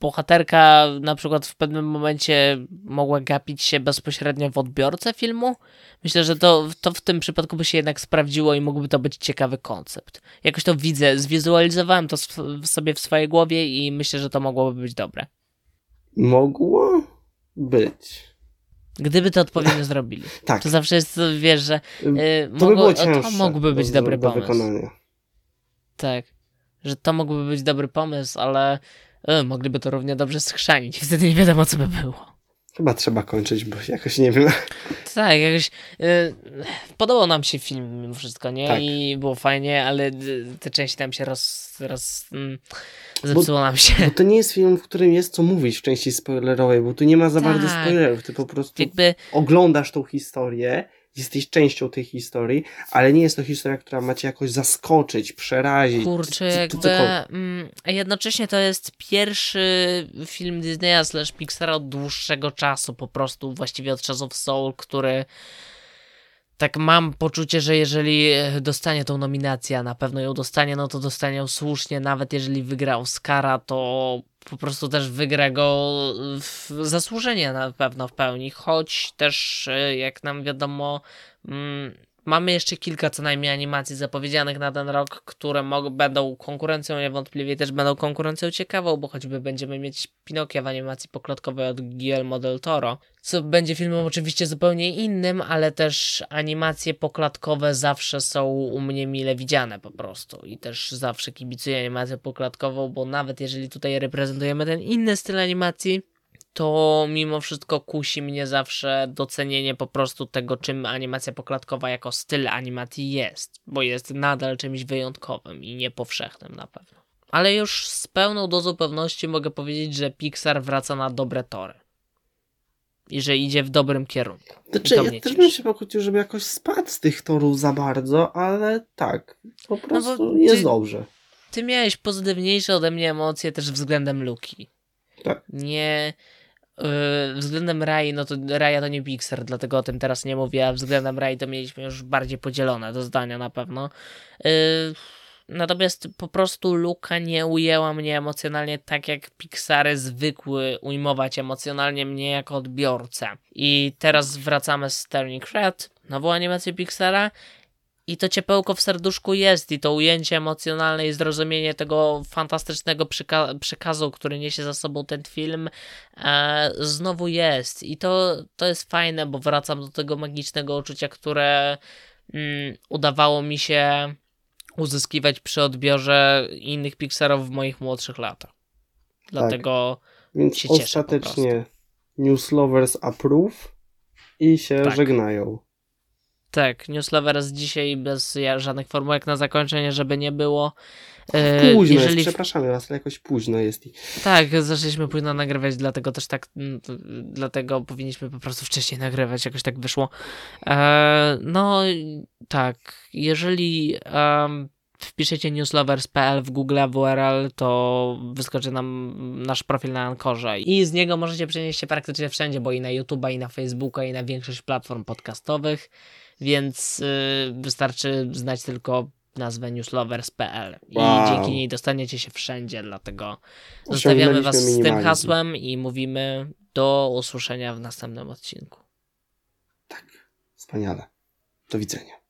bohaterka na przykład w pewnym momencie mogła gapić się bezpośrednio w odbiorcę filmu. Myślę, że to, to w tym przypadku by się jednak sprawdziło i mógłby to być ciekawy koncept. Jakoś to widzę, zwizualizowałem to sobie w swojej głowie i myślę, że to mogłoby być dobre. Mogło być. Gdyby to odpowiednio zrobili. Tak. To zawsze jest, wiesz, że Ym, y, To by mogło, było to mógłby być do, dobry do pomysł. wykonania. Tak. Że to mógłby być dobry pomysł, ale y, mogliby to równie dobrze schrzanić. Wtedy nie wiadomo, co by było. Chyba trzeba kończyć, bo jakoś nie wiem. Tak, jakoś y, podobał nam się film mimo wszystko, nie? Tak. I było fajnie, ale te części tam się roz... roz mm, zepsuło nam się. Bo to nie jest film, w którym jest co mówić w części spoilerowej, bo tu nie ma za bardzo Tak. spoilerów. Ty po prostu Jakby oglądasz tą historię, jesteś częścią tej historii, ale nie jest to historia, która ma cię jakoś zaskoczyć, przerazić. Kurczę, jakby. Mm, jednocześnie to jest pierwszy film Disneya slash Pixara od dłuższego czasu, po prostu właściwie od czasów Soul, który. Tak mam poczucie, że jeżeli e, dostanie tą nominację, a na pewno ją dostanie, no to dostanie ją słusznie, nawet jeżeli wygra Oscara, to po prostu też wygra go w zasłużenie na pewno w pełni, choć też e, jak nam wiadomo mm, Mamy jeszcze kilka co najmniej animacji zapowiedzianych na ten rok, które mog- będą konkurencją, niewątpliwie też będą konkurencją ciekawą, bo choćby będziemy mieć Pinokia w animacji poklotkowej od Guillermo del Toro, co będzie filmem oczywiście zupełnie innym, ale też animacje poklatkowe zawsze są u mnie mile widziane po prostu i też zawsze kibicuję animację poklatkową, bo nawet jeżeli tutaj reprezentujemy ten inny styl animacji, to mimo wszystko kusi mnie zawsze docenienie po prostu tego, czym animacja poklatkowa jako styl animacji jest, bo jest nadal czymś wyjątkowym i niepowszechnym na pewno. Ale już z pełną dozą pewności mogę powiedzieć, że Pixar wraca na dobre tory. I że idzie w dobrym kierunku. Znaczy, ja też bym się pokłócił, żeby jakoś spadł z tych torów za bardzo, ale tak, po prostu No ty- jest dobrze. Ty miałeś pozytywniejsze ode mnie emocje też względem Luki. Tak. Nie. Yy, względem Rai, no to Raya to nie Pixar, dlatego o tym teraz nie mówię, a względem Rai to mieliśmy już bardziej podzielone te zdania na pewno. Yy, natomiast po prostu Luka nie ujęła mnie emocjonalnie tak, jak Pixary zwykły ujmować emocjonalnie mnie jako odbiorcę. I teraz wracamy z Turning Red, nową animację Pixara i to ciepełko w serduszku jest, i to ujęcie emocjonalne i zrozumienie tego fantastycznego przyka- przekazu, który niesie za sobą ten film, e, znowu jest. I to, to jest fajne, bo wracam do tego magicznego uczucia, które mm, udawało mi się uzyskiwać przy odbiorze innych Pixarów w moich młodszych latach. Dlatego Więc się cieszę ostatecznie News Lovers approve i się Tak. żegnają. tak, Newslovers dzisiaj bez żadnych formułek na zakończenie, żeby nie było. E, Późno jeżeli jest, przepraszamy was, ale jakoś późno jest. Tak, zaczęliśmy późno nagrywać, dlatego też tak, mm, dlatego powinniśmy po prostu wcześniej nagrywać, jakoś tak wyszło. E, no, tak, jeżeli wpiszecie newslovers.pl w Google w URL, to wyskoczy nam nasz profil na Ankorze i z niego możecie przenieść się praktycznie wszędzie, bo i na YouTube'a, i na Facebooka, i na większość platform podcastowych, więc y, wystarczy znać tylko nazwę newslovers.pl i Wow. dzięki niej dostaniecie się wszędzie, dlatego zostawiamy was z tym hasłem i mówimy do usłyszenia w następnym odcinku. Wspaniale. Do widzenia.